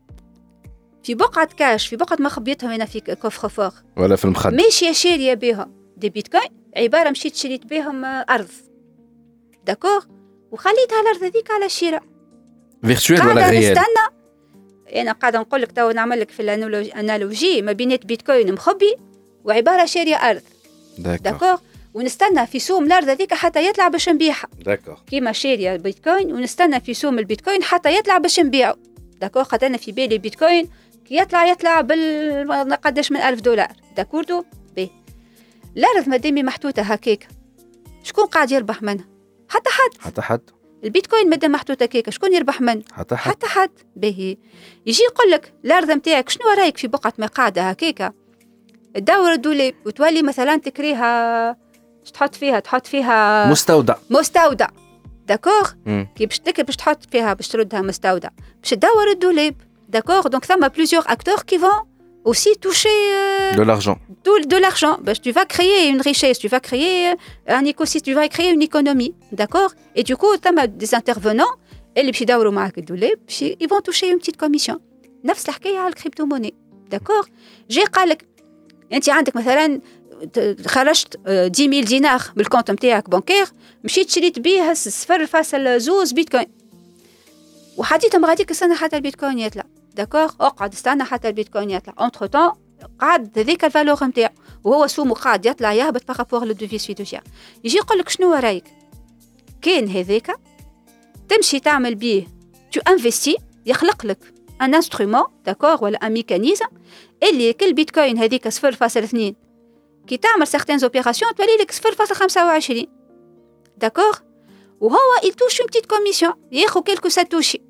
في بقعة كاش في بقعة ما خبيتهم هنا في كوفر فور ولا في المخد ماشية شارية بهم دي بيتكوين عبارة مشيت شريت بهم آه، أرض. داكوغ وخليتها الأرض هذيك على الشراء فيرتويل ولا غيال نستنى. أنا قاعدة نقول لك تو نعمل لك في الأنالوجي أنالوجي ما بينات بيتكوين مخبي وعبارة شارية أرض. داكوغ ونستنى في سوم الأرض هذيك حتى يطلع باش نبيعها داكور. كيما شارية بيتكوين ونستنى في سوم البيتكوين حتى يطلع باش نبيعه داكوغ خاطر أنا في بالي بيتكوين كي يطلع يطلع بال قداش من ألف دولار. داكوردو بي. الأرض مادامي محطوطة هكاك شكون قاعد يربح منها؟ حتى حد. حتى حد. البيتكوين مادام محطوطة هكاك شكون يربح منه حتى حد. حتى حد. باهي يجي يقول لك الأرض نتاعك شنو رأيك في بقعة ما قاعدة هكاكا تدور الدولاب وتولي مثلا تكريها تحط فيها تحط فيها مستودع. مستودع. داكوغ. كي باش باش تحط فيها باش تردها مستودع. باش تدور الدولاب داكوغ دونك ثما بليزيور اكتور كي فون aussi toucher euh, دو لارجون de, de l'argent. Ben, tu vas créer une richesse, tu vas créer un écosystème, tu vas créer une économie, d'accord Et du coup, tu as des intervenants, et les يدوروا معك الدولاب باش ils vont toucher une petite commission. نفس الحكاية على الكريبتو-موني, d'accord جاي قال لك انت عندك مثلا ت- خرجت آه، 10 000 دينار من الكونت نتاعك بانكير مشيت شريت بيه صفر فاصل زوز بيتكوين وحديتهم غاديك استنى حتى البيتكوين يطلع داكوغ اقعد استنى حتى البيتكوين يطلع اونتر تون قعد هذيك الفالور نتاعو وهو سومو قاعد يطلع يهبط بارابور لو دوفيس فيدوسيير يجي يقول لك شنو رايك كان هذاك تمشي تعمل بيه تو انفستي يخلق لك ان انسترومون داكوغ ولا ان ميكانيزم اللي كل بيتكوين هذيك 0.2 كي تعمل سيغتان اوبيراسيون تولي لك 0.25 داكوغ وهو يتوش اون بتيت كوميسيون ياخذ كيلكو ساتوشي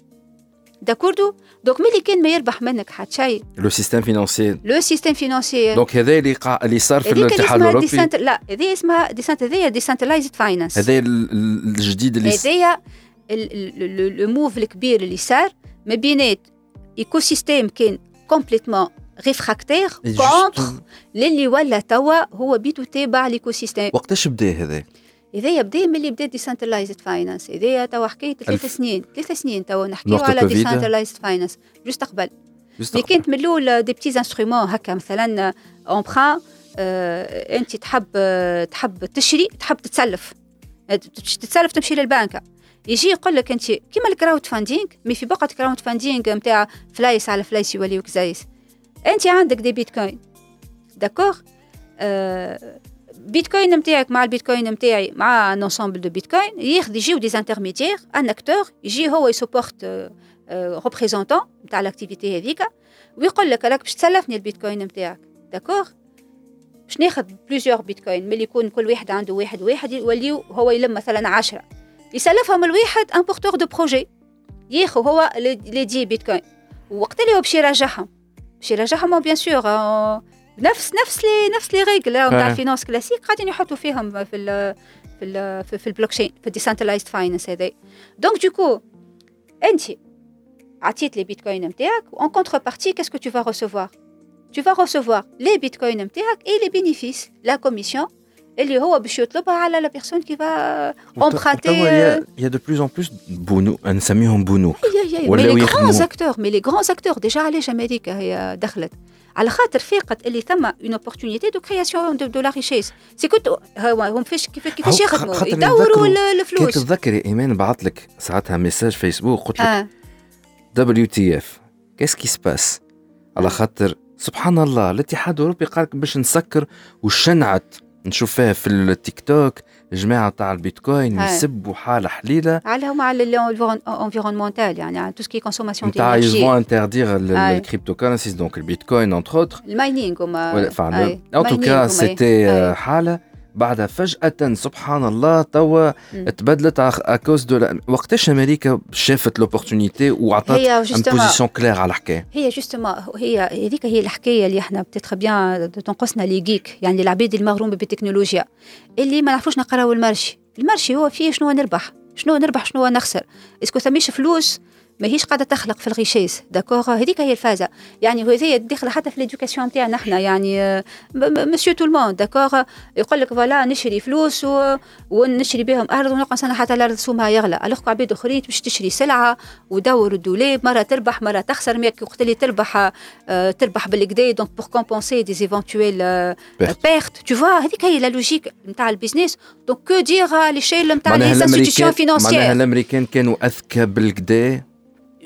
داكوردو دونك ملي كان ما يربح منك حتى شيء لو سيستيم فينانسي لو سيستيم فينانسي دونك هذا اللي قا... اللي صار في الاتحاد الاوروبي ديسنت لا هذه اسمها ديسنت هذه ديسنتلايزد فاينانس هذا ال- ال- الجديد اللي هذايا لو موف الكبير اللي صار ما بينات ايكو سيستيم كان كومبليتمون ريفراكتير كونتر للي ولا توا هو بيتو تابع ليكو سيستيم وقتاش بدا هذا؟ هذايا بدا ملي بدأ ديسنتلايزد فاينانس هذايا توا حكايه ثلاث. سنين ثلاث سنين توا نحكيو على الكوفيد. ديسنتلايزد فاينانس جوست قبل. مي كانت من الأول دي بتيز انسترومون هكا مثلا امبران أنت تحب آه، تحب تشري تحب تتسلف. آه، تتسلف تمشي للبنكه يجي يقول لك أنت كيما الكراود فاندينغ مي في بقعه كراود فاندينغ نتاع فلايس على فلايس يوليوك زايس. أنت عندك دي بيتكوين داكوغ آه، بيتكوين نتاعك مع البيتكوين نتاعي مع ان دو بيتكوين ياخذ يجيو دي انترميديير ان اكتور يجي هو يسوبورت ريبريزونتون نتاع لاكتيفيتي هذيك ويقول لك راك باش تسلفني البيتكوين نتاعك داكوغ باش ناخذ بليزيور بيتكوين ملي يكون كل واحد عنده واحد واحد يوليو هو يلم مثلا عشرة يسلفهم الواحد ان بورتور دو بروجي ياخذ هو لي دي بيتكوين ووقت اللي هو باش يراجعهم باش يراجعهم بيان سور نفس نفس لي نفس لي ريغل نتاع آه. الفينانس كلاسيك قاعدين يحطوا فيهم في ال في ال في, في البلوك تشين في الديسنتلايزد فاينانس هذا دونك دوكو انت عطيت لي بيتكوين نتاعك وان كونتر بارتي كاسكو تو فا ريسيفوار tu vas recevoir les bitcoins نتاعك et les bénéfices la commission اللي هو باش يطلبها على لا بيرسون كي فا emprunter يا يا دو بلوز اون بلوس بونو نسميهم بنوك مي ولاو لي يخدموا. غران اكتور مي لي غران اكتور ديجا علاش امريكا هي دخلت على خاطر فاقت اللي ثم اون اوبورتونيتي دو كرياسيون دو, دو لا ريشيس سي كنت هم فيش كيف كيفاش هو يخدموا يدوروا الفلوس. تتذكر يا إيمان بعث لك ساعتها ميساج فيسبوك قلت لك دبليو تي اف كيس كي سباس على خاطر سبحان الله الاتحاد الأوروبي قال لك باش نسكر وشنعت. نشوف فيها في التيك توك الجماعه تاع البيتكوين آه. يسبوا حاله حليله على هما على الانفيرونمونتال يعني على تو سكي كونسوماسيون نتاع يزفون انتردير آه. الكريبتو كورنسيز دونك البيتكوين انتر اوتر الماينينغ هما فعلا ان تو كا سيتي حاله بعدها فجأة سبحان الله توا. تبدلت اكوز دو وقتاش أمريكا شافت لوبورتونيتي وعطات ان بوزيسيون كلير على الحكاية؟ هي جوستومون هي هذيك هي الحكاية اللي إحنا بتتخ بيان تنقصنا لي جيك يعني العبيد المغرومة بالتكنولوجيا اللي ما نعرفوش نقراو المارشي المارشي هو فيه شنو نربح؟ شنو نربح؟ شنو نخسر؟ اسكو ثميش فلوس ماهيش قاعدة تخلق في الغيشيس داكوغ هذيك هي الفازه يعني هذه داخله حتى في ليدوكاسيون نتاعنا إحنا يعني مسيو تو الموند داكوغ يقول لك فوالا نشري فلوس و... ونشري بهم أرض سنه حتى الأرض سومها يغلى. ألوغ عباد أخرين باش تشري سلعة ودور الدولاب مرة تربح مرة تخسر. مي وقت اللي تربح آه، تربح بالكدا دونك بور كومبونسي دي ايفونتويل. بيرت تو فوا هذيك هي لا لوجيك نتاع البيزنس دونك كو دير ليشيل نتاع معناها لي انستيتيوشن الامريكان معناها فينانسيير الأمريكان كانوا أذكى بالكدا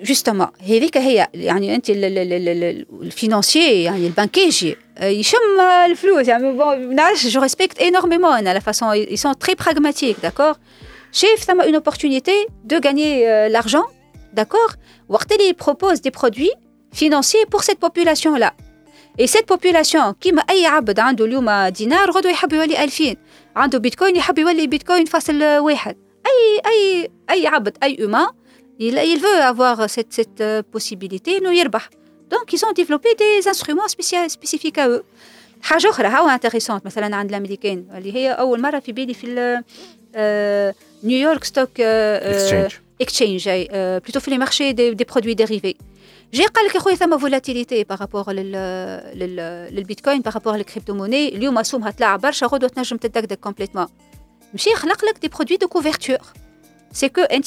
جوستومون هذيك هي يعني انت ال- ال- ال- ال- الفينانسيي يعني البنكيجي آه، يشم آه، الفلوس يعني بون ما نعرفش جو ريسبكت انورميمون انا لا فاسون ils sont très pragmatiques d'accord شايف ثم une opportunité de gagner euh, l'argent d'accord وقت اللي propose des produits financiers pour cette population là Et cette population, كيما أي عبد عنده اليوم دينار غدوة يحب يولي 2000 عنده بيتكوين يحب يولي بيتكوين فاصل واحد أي أي أي عبد أي humain il, il veut avoir cette, cette euh, possibilité إنه يربح donc ils ont développé des instruments spéciaux- spécifiques à eux حاجة أخرى هاو انتريسونت مثلا عند الأمريكان اللي هي أول مرة في بالي في ال- آه، نيويورك ستوك Exchange. اكسشينج بلوتو في لي مارشي دي, دي برودوي ديريفي جاي قال لك يا خويا ثم فولاتيليتي بارابور لل لل للبيتكوين بارابور للكريبتو موني اليوم اسهمها تلعب برشا غدوه تنجم تدقدق كومبليتمون مشي يخلق لك دي برودوي دو كوفرتور سي كو انت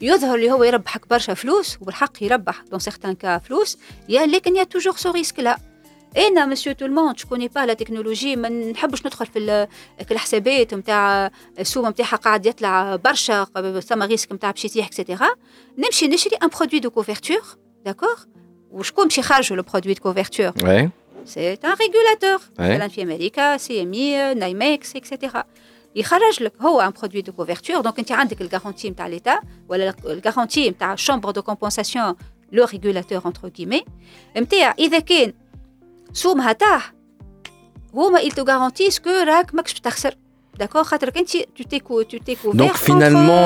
يظهر اللي هو يربحك برشا فلوس وبالحق يربح. دون سيغتان كا فلوس يا لكن يا توجور سو ريسك لا أنا مسيو تو الموند جو كوني با لا تكنولوجي ما نحبش ندخل في ال- في الحسابات نتاع السوم نتاعها قاعد يطلع برشا ثم ريسك نتاع باش يطيح اكسيتيرا نمشي نشري ان برودوي دو كوفرتور داكور وشكون باش يخرجوا لو برودوي دو كوفرتور. سي ان ريغولاتور Ouais. مثلا في أمريكا سي ام اي نايمكس اكسيتيرا يخرج لك هو ان برودوي دو كوفرتور دونك انت عندك الغارونتي نتاع ليتا ولا الغارونتي نتاع شامبر دو كومبونساسيون لو ريغولاتور انتر كيمي نتاع اذا كان سومها طاح هما ils te garantissent que راك ماكش تخسر داكور خاطرك انت tu t'es cou- tu t'es couvert Donc contre- finalement,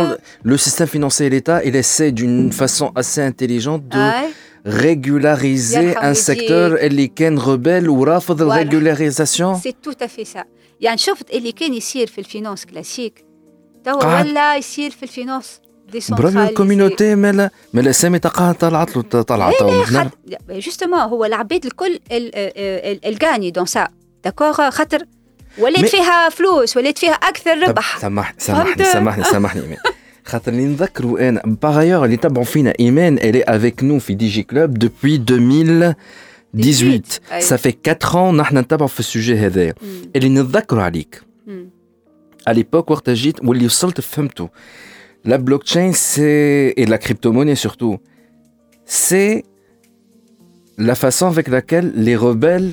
le système financier et l'État, il essaie d'une façon assez intelligente de آي. régulariser يرحم un يزيد. secteur اللي كان rebelle ورافض Voilà. الريغولاريزاسيون. سي تو افي سا يعني شفت اللي كان يصير في الفينانس كلاسيك؟ توا ولا يصير في الفينانس برافو الكوميونيتي مالا مالا سامي تقاها طلعت له طلعت جوستومون هو العباد الكل الجاني دون سا. داكوغ خاطر ولات فيها فلوس ولات فيها أكثر ربح. سامحني سامحني سامحني سامحني خاطر اللي نذكروا أنا باغ اللي تبعوا فينا إيمان الي افيك نو في دي جي كلوب دوبوي 2000 18 ça fait 4 ans نحن نتبعوا في السوجي هذا اللي نتذكروا عليك à l'époque وقت جيت واللي وصلت فهمته la blockchain c'est et la crypto-monnaie surtout c'est la façon avec laquelle les rebelles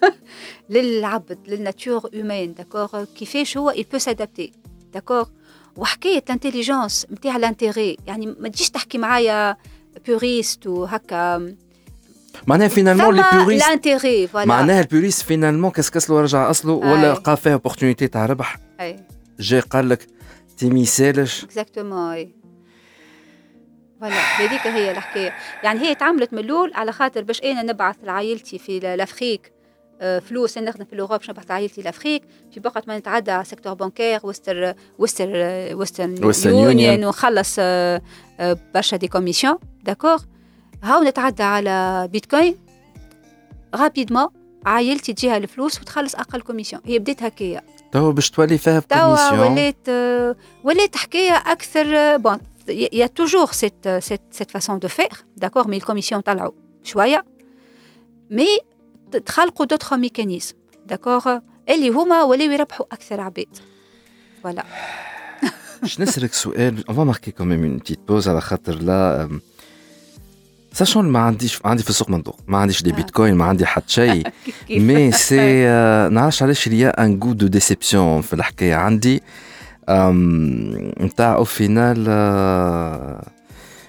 للعبد للناتور هيومان داكور كيفاش هو peut s'adapter داكور وحكاية الانتيليجونس نتاع الانتيغي يعني ما تجيش تحكي معايا بوريست وهكا معناها فينالمون لي بوريست الانتيغي فوالا معناها البوريست فينالمون كسكس له رجع أصله؟ ولا. لقى فيها اوبورتونيتي تاع ربح. أي. جاي قال لك تي ميسالش اكزاكتومون أي. فوالا هذيك هي الحكاية. يعني هي تعملت من الأول على خاطر باش أنا نبعث لعائلتي في لافريك فلوس. أنا نخدم في الأوروب باش نبعث عائلتي لافريك في وقت ما نتعدى على سيكتور بانكير وستر وستر وسترن Western يونيون. ونخلص آه، آه، برشا دي كوميسيون. داكور. هاو نتعدى على بيتكوين. رابيدمون. عائلتي تجيها الفلوس وتخلص أقل كوميسيون. هي بدات هكايا توا باش تولي فيها توا كوميسيون. ولات آه، ولات حكاية أكثر بون toujours cette, cette, cette façon de faire, d'accord, mais les commissions طلعوا شوية. Mais تخلقوا d'autres mécanismes, d'accord, اللي هما ولاو يربحوا أكثر عباد. Voilà. باش نسألك سؤال on va marquer quand même une petite pause على خاطر لا ساشون ما عنديش عندي في السوق مندوق ما عنديش دي آه. بيتكوين ما عندي حتى شيء؟ مي سي نعرفش علاش a un goût de déception في الحكاية عندي نتاع au final euh,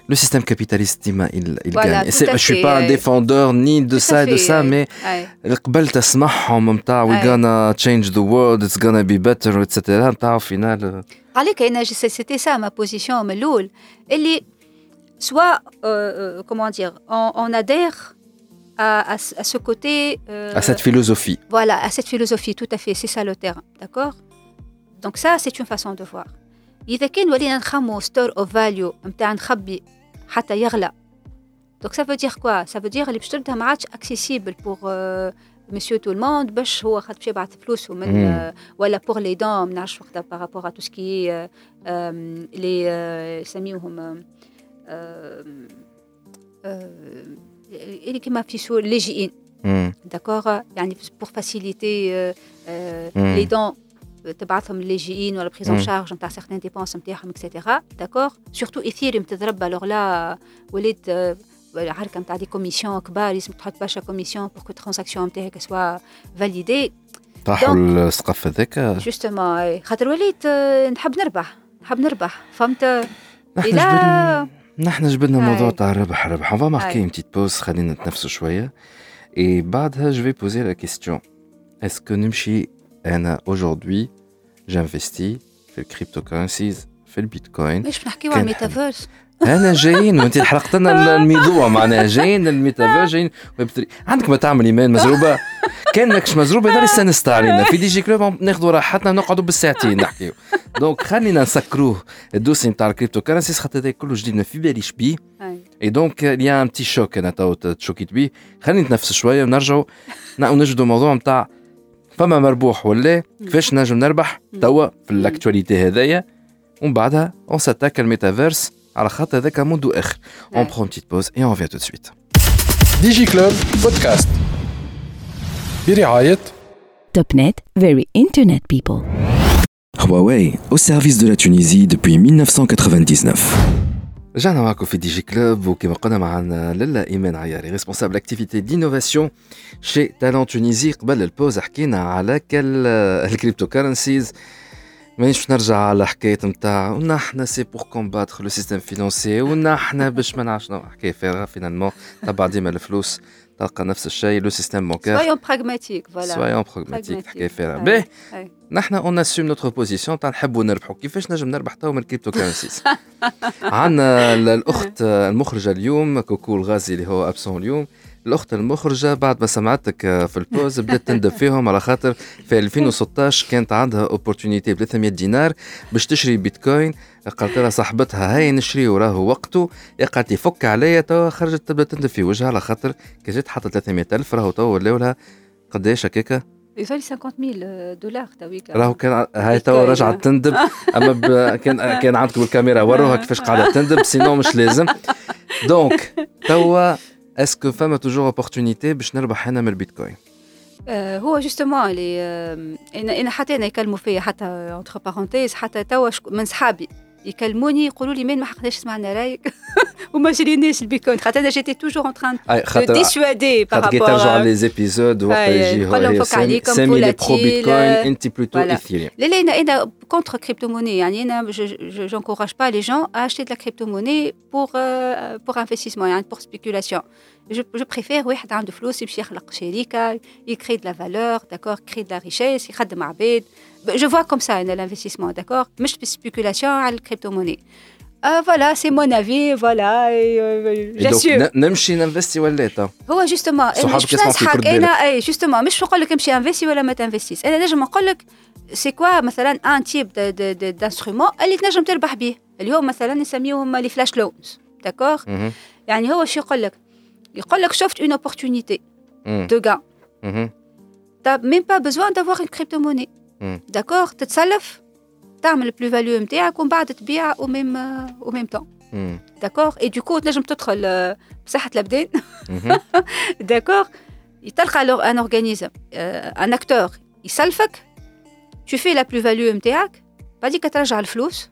le système capitaliste ديما il, il Voilà, gagne. tout C'est- à Je suis fait, pas un ouais. défendeur ni de Tout ça à et de fait, ça, ouais. mais Ouais. قبل تسمعهم نتاع we Ouais. gonna change the world, it's gonna be better, etc. نتاع au final euh, عليك انا ج- c'était ça ma position من الاول اللي soit euh, euh, comment dire on, on adhère à, à, ce- à ce côté euh, à cette philosophie. voilà à cette philosophie tout à fait c'est ça le terrain d'accord donc ça c'est une façon de voir اذا كان ولينا نخمو store of value نتاع نخبي حتى يغلى donc ça veut dire quoi ça veut dire اللي باش تبدا ما عادش accessible pour euh, monsieur tout le monde باش هو خاطر باش يبعث فلوسه من مم. آه، ولا pour les dents ما نعرفش وقتها par rapport à tout ce qui est euh, euh, les euh, يسميوهم آه، آه، آه، اللي كيما في سور لاجئين Hmm. داكوغ يعني بور فاسيليتي مم. لي دون تبعثهم للاجئين ولا بريز ان مم. شارج نتاع سيغتان ديبونس نتاعهم اكسيتيرا داكوغ سورتو ايثيريوم تضرب الوغ لا وليت آه، عركة نتاع دي كوميسيون كبار لازم تحط برشا كوميسيون بور كو ترانزاكسيون نتاعك سوا فاليدي طاحوا السقف هذاك؟ جوستومون خاطر وليت آه، نحب نربح نحب نربح فهمت؟ جبنا نحن جبنا هاي. موضوع تاع الربح ربح on va marquer une petite pause خلينا نتنفسوا شوية. Et بعدها je vais poser la question. Est-ce que نمشي أنا aujourd'hui j'investis في الكريبتوكرنسيز في البيتكوين ليش نحكيو كان على الميتافيرس؟ أنا جايين وانت حرقت لنا الموضوع معناها جايين الميتافير جايين ويب 3 عندك ما تعمل إيمان مزروبة؟ كان ماكش مزروبة يظهر استانست علينا في دي جي كلوب ناخذوا راحتنا نقعدوا بالساعتين نحكيو. دونك خلينا نسكروه. الدوسي نتاع الكريبتو كرنسيز خاطر هذا كله جديد ما في باليش بيه. أي. دونك يا ان تي شوك أنا تو تشوكيت بيه. خلينا نتنفس شوية ونرجعوا. نجدوا موضوع نتاع فما مربوح ولا كيفاش نجم نربح؟ توا في الاكtualité هذايا. ومن بعدها اون ساتاك الميتافيرس على خاطر هذاك منذ آخر. اون. برون بتيت بوز اي اون فيان تو سويت ديجي كلوب بودكاست برعاية Top Net, very internet people. Huawei, au service de la Tunisie depuis 1999. رجعنا معكم في دي جي كلوب وكما قلنا معنا لالا إيمان عياري ريسبونسابل اكتيفيتي دينوفاسيون شي تالون تونيزي قبل البوز حكينا على كال الكريبتو كرنسيز مانيش نرجع على حكاية نتاع ونحن سي بور كومباتر لو سيستيم فينونسي ونحن باش ما نعرفش حكاية فارغه فينالمون تبع ديما الفلوس. تلقى نفس الشيء لو سيستيم بانكير soyons pragmatiques voilà. سويون. حكايه فارغه Ouais. باهي. نحن اون اسيوم نوتر بوزيسيون تاع نحبوا نربحوا. كيفاش نجم نربح تو من الكريبتو كرنسيز عندنا الأخت المخرجة اليوم كوكو الغازي اللي هو ابسون اليوم. الأخت المخرجة بعد ما سمعتك في البوز بدأت تندب فيهم على خاطر في 2016 كانت عندها اوبورتونيتي ب 300 دينار باش تشري بيتكوين. قالت لها صاحبتها هاي نشري وراه وقته قالت لي فك عليا توا خرجت تبدا تندب في وجهها على خاطر كي جات حطت 300 ألف راهو توا ولاو لها قداش هكاكا. يظل 50 000 دولار تويك راهو كان هاي. توا رجعت تندب أما ب... كان كان عندكم الكاميرا وروها كيفاش قاعدة تندب سينو مش لازم. دونك توا اسكو فما توجور اوبورتونيتي باش نربح هنا من البيتكوين؟ آه، هو جوستومون اللي أنا أنا حتى أنا يكلموا فيا حتى اونتر بارونتيز حتى توا من صحابي. يكلموني يقولوا لي مين ما حقناش سمعنا رايك. وما شريناش البيتكوين خاطر انا جيتي توجور اون تران اي دو خاطر ديسوادي بار خاطر كي ترجعوا رابور لي زيبيزود وقت أي، يجي نقول لهم هو فك عليكم سامي لي برو فولاتيل، بيتكوين انت بلوتو voilà. ايثيريوم لا لا انا انا كونتر كريبتو موني يعني انا جونكوراج با لي جون ا acheter de la crypto-monnaie pour euh, pour investissement يعني pour spéculation je, je préfère واحد عنده فلوس يمشي يخلق شركه يكري de la valeur d'accord كري de la richesse يخدم عباد je vois comme ça انا l'investissement d'accord مش بالسبيكولاسيون على الكريبتو موني آه فوالا سي مون افي فوالا جاسيور نمشي ننفستي ولا تا هو جوستومون صحابك مش يسمعوا فيك ننصحك رد انا اي جوستومون مش نقول لك امشي انفستي ولا ما تنفستيش انا نجم نقول لك سي كوا مثلا ان تيب دانسترومون اللي تنجم تربح به اليوم مثلا نسميهم لي فلاش لونز داكوغ مهم. يعني هو شو يقول لك يقول لك شفت اون اوبورتونيتي مم. دو غان مهم. t'as même pas besoin d'avoir une crypto-monnaie. Mm. D'accord تتسلف تعمل البلو فاليو نتاعك ومن بعد تبيع au même au même temps. مم. D'accord Et du coup تنجم تدخل آه، بصحة الأبدان مهم. D'accord تلقى alors un organisme euh, un acteur يسلفك tu fais la plus-value نتاعك بعديك ترجع الفلوس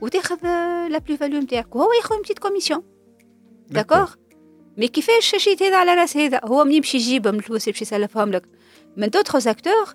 وتاخذ آه، la plus-value نتاعك وهو ياخذ une petite commission. D'accord مي كيفاش شريت هذا على راس هذا هو من يمشي يجيب من الفلوس يمشي يسلفهم لك من دوتر اكتور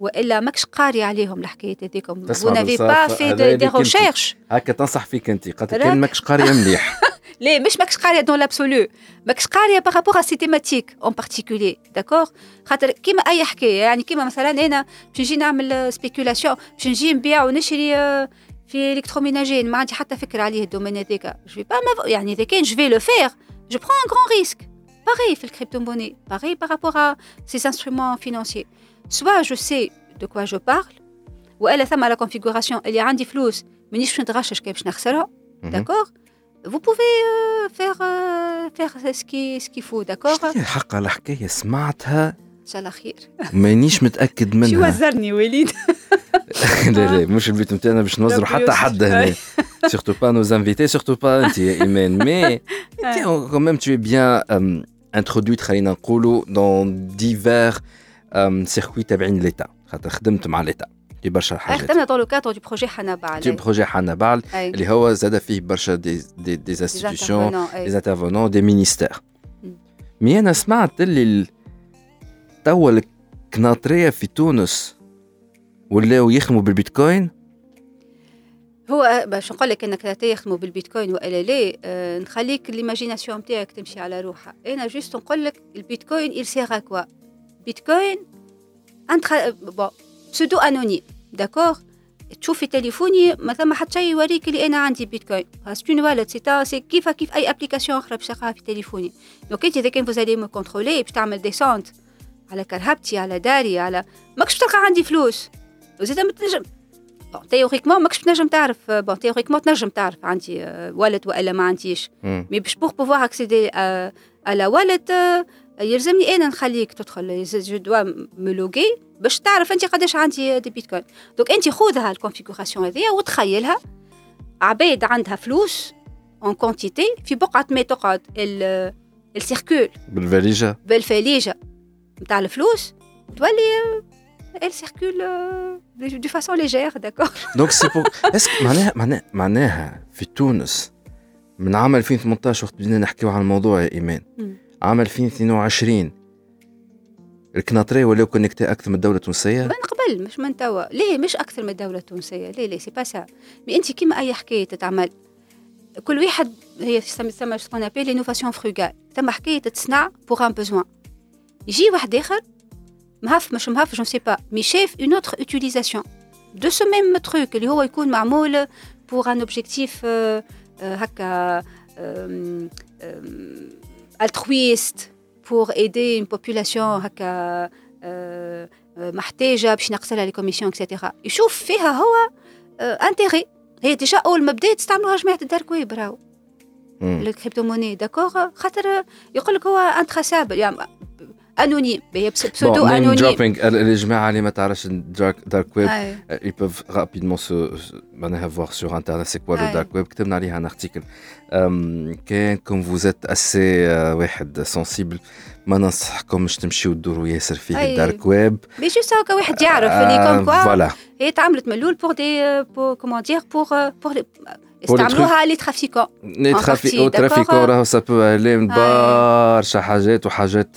وإلا ماكش قاري عليهم الحكايات هذيكم. فو نافي با في دي ريشيرش هكا تنصح فيك انت. قالت كان ماكش قارية مليح. لا مش ماكش قارية دون لابسولو ماكش قارية بارابور ا سي تيماتيك اون بارتيكولي داكوغ خاطر كيما أي حكاية. يعني كيما مثلا أنا باش نجي نعمل سبيكولاسيون باش نجي نبيع ونشري في إلكتروميناجين. ما عندي حتى فكرة عليه الدومين هذاك جو با يعني إذا كان جو في لو فير جو برون ان غران ريسك pareil في الكريبتو موني par rapport à ces instruments financiers. soit je sais de quoi je parle والا ثم لا كونفيغوراسيون اللي عندي فلوس مانيش باش نتغشش كيف باش نخسرها داكوغ vous pouvez euh, faire euh, faire ce qui ce qu'il faut d'accord الحق الحكايه سمعتها ان شاء الله خير مانيش متاكد شو منها وزرني وليد لا لا مش البيت نتاعنا باش نوزروا حتى حد هنا surtout pas nos invités surtout pas انت يا ايمان mais quand même tu es bien euh, introduite خلينا نقولوا dans divers circuits تابعين ليتا. خاطر خدمت مع ليتا في برشا حاجات. خدمنا dans le cadre du projet حنبال. في بروجي حنبال أي. اللي هو زاد فيه برشا دي دي انستيتيوشن. دي انترفونون دي مينيستير. مي أنا سمعت اللي ال- توا الكناطريه في تونس ولاو يخدموا بالبيتكوين؟ هو باش نقول لك إنك يخدموا بالبيتكوين وإلا لا آه نخليك ليماجيناسيون نتاعك تمشي على روحها. أنا جوست نقول لك البيتكوين il sert à quoi بيتكوين انت بون بسودو انونيم داكور تشوف في تليفوني ما ثم حتى شيء يوريك اللي أنا عندي بيتكوين سي والت سي سي كيف كيف أي ابليكاسيون أخرى باش تلقاها في تليفوني دونك انت إذا كان فوزالي مو كونترولي باش تعمل ديسونت على كرهبتي على داري على ماكش تلقى عندي فلوس. وزيد ما تنجم بون تيوريكمون ماكش تنجم تعرف بون تيوريكمون تنجم تعرف عندي والد وإلا ما عنديش. مي باش بوغ بوفوار اكسيدي على والد يلزمني أنا نخليك تدخل. جو دوا ملوغي باش تعرف أنت قداش عندي دي بيتكوين. دونك أنت خذها الكونفيغوراسيون هذيا وتخيلها. عباد عندها فلوس اون كونتيتي في بقعة ما تقعد ال- السيركول بالفاليجه بالفليجه نتاع الفلوس تولي elle circule euh, de façon légère, d'accord. دونك سي بور اسك معناها معناها معناها في تونس من عام 2018 وقت بدينا نحكيو على الموضوع يا إيمان. عام 2022 الكناطريه ولاو كونكتي أكثر من الدولة التونسية. من قبل مش من توا. ليه؟ مش أكثر من الدولة التونسية. ليه؟ ليه؟ سي با سا مي أنت كيما أي حكاية تتعمل. كل واحد هي تسمى سكون ابيل لينوفاسيون فروغال ثم حكاية تصنع بوغ ان بوزوان يجي واحد آخر مهف مش مهف جو سي با مي شاف اون اوتر اوتيليزاسيون دو سو ميم تروك اللي هو يكون معمول بوغ ان اوبجيكتيف هكا الترويست بوغ ايدي اون بوبولاسيون هكا محتاجه باش نقصلها لي كوميسيون اكسيتيرا يشوف فيها هو انتيغي هي ديجا اول ما بدات استعملوها جماعة الدارك ويب راهو. الكريبتو موني داكوغ خاطر يقول لك هو انتراسابل يعني انونيم هي بس- بسودو انونيم dropping الجماعه اللي ما تعرفش الدارك دارك ويب ils peuvent rapidement se se- معناها voir sur internet c'est quoi le Ouais. dark web. كتبنا عليها article. أم، كان comme vous êtes assez واحد sensible ما ننصحكمش تمشيو تدوروا ياسر فيه أي. الدارك ويب مي جوست هكا واحد يعرف اللي كوم كوا فوالا هي تعملت من الأول بور دي بور كومون دير بور بور استعملوها لي ترافيكون ني En ترافيك partie, أو ترافيك d'accord. راهو سا بو أي. برشا حاجات وحاجات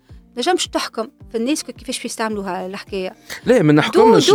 نجمش تحكم في الناس كيفاش يستعملوها الحكاية. لا ما نحكمش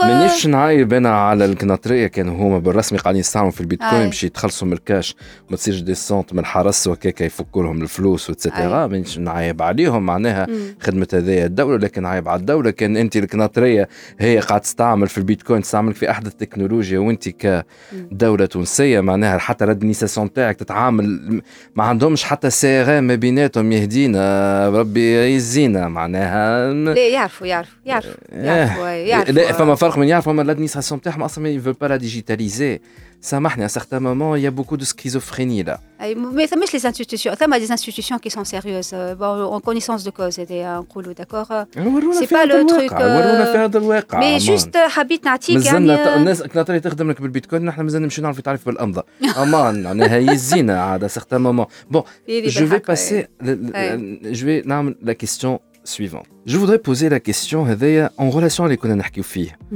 مانيش نعايب أنا على الكناطريه كانوا هما بالرسمي قاعدين يستعملوا في البيتكوين أي. باش يتخلصوا من الكاش وما تصيرش ديسونت من الحرس وهكاك يفكوا لهم الفلوس وتسيتيرا مانيش نعايب عليهم معناها خدمة هذايا الدولة لكن عيب على الدولة. كان أنت الكناطرية هي قاعد تستعمل في البيتكوين تستعمل في أحدث التكنولوجيا وأنت كدولة تونسية معناها حتى الادمينستراسيون تاعك تتعامل ما عندهمش حتى سي آر ما بيناتهم يهدينا ربي يزينا معناها لا يعرفوا يعرفوا يعرفوا يعرفوا يعرفوا. لا فما فرق من يعرفوا اما الادمينستراسيون تاعهم أصلا ما يفو با لا ديجيتاليزي سامحني à certains moments il y a beaucoup de schizophrénie là أي، ما ثماش لي انستيتيوشن ثما دي انستيتيوشن كي سون سيريوز اون كونيسونس دو كوز هذايا نقولوا داكور ورونا C'est في pas هذا le truc, الواقع ورونا في euh, هذا الواقع مي أمان. جوست حبيت نعطيك مازلنا يعني يعني الناس كناطري تخدم لك بالبيتكوين نحن مازلنا نمشي نعرف تعرف بالامضه امان معناها يزينا عاد سيغتان مومون بون هذه je vais بالحق، passer le- le- Ouais. je vais نعمل la question suivante je voudrais poser la question هذايا en relation اللي كنا نحكيو فيه Mm.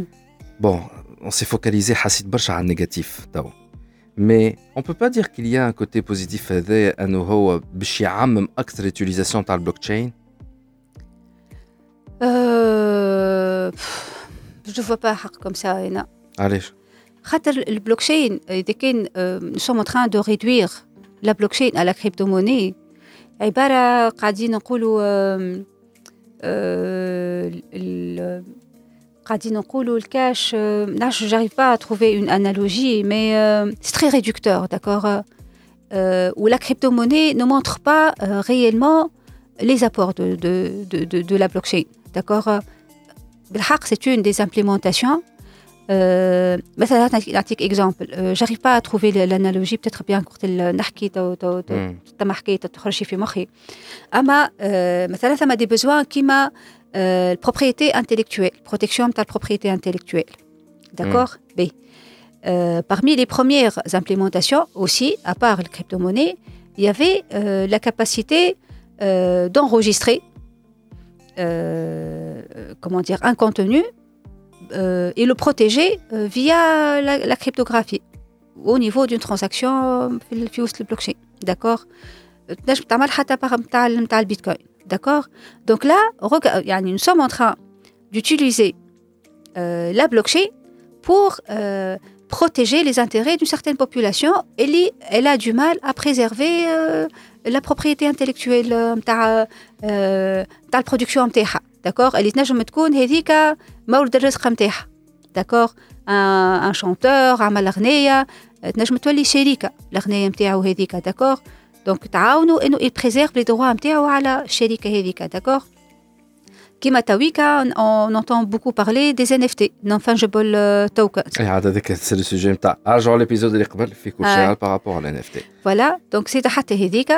bon on s'est focalisé حسيت برشا على النيجاتيف تو mais on peut pas dire qu'il y a un côté positif هذايا انه هو باش يعمم اكثر utilisation تاع البلوك تشين Euh, je ne vois pas comme ça هنا علاش خاطر البلوكشين اذا كان nous sommes en train de réduire la blockchain à la crypto-monnaie عبارة قاعدين نقولوا آم، آه، ال- قاعدين نقولوا الكاش آه، نعرفش j'arrive pas à trouver une analogie mais euh, c'est très réducteur d'accord euh, où la crypto-monnaie ne montre pas euh, réellement les apports de, de, de, de, de la blockchain d'accord بالحق c'est une des implémentations Euh, مثلا نعطيك- نعطيك اكزامبل جاريف با تروفي l'analogie peut-être bien وقت ال- نحكي تو تو تو Mm. تم حكيت تخرجي في مخي اما آه، مثلا ثم دي بوزوان كيما البروبريتي انتيليكتويل بروتيكسيون تاع البروبريتي انتيليكتويل داكور بي Euh, parmi les premières implémentations aussi, à part le crypto-monnaie, il y avait euh, la capacité euh, d'enregistrer euh, comment dire, un contenu euh, et le protéger euh, via la, la cryptographie au niveau d'une transaction في ال- في وسط البلوكشين داكور تنجم تعمل حتى par نتاع ال- نتاع البيتكوين داكور دونك لا rega- يعني nous sommes en train d'utiliser euh, la blockchain pour euh, protéger les intérêts d'une certaine population et elle a du mal à préserver euh, la propriété intellectuelle euh, نتاع آه، نتاع البرودكسيون نتاعها داكور اللي تنجم تكون هذيك مورد الرزق نتاعها داكور ان شونتور عمل اغنيه آه، تنجم تولي شريكه الاغنيه نتاعو هذيك داكور دونك تعاونوا انه يبريزيرف لي دروا نتاعو على الشركه هذيك داكور كيما تويكا on entend beaucoup parler des NFT non fungible euh, tokens اي عاد هذاك سي لو سوجي نتاع ارجعوا ليبيزود اللي قبل في كل شيء آه. بارابور على ان اف تي فوالا دونك سي حتى هذيك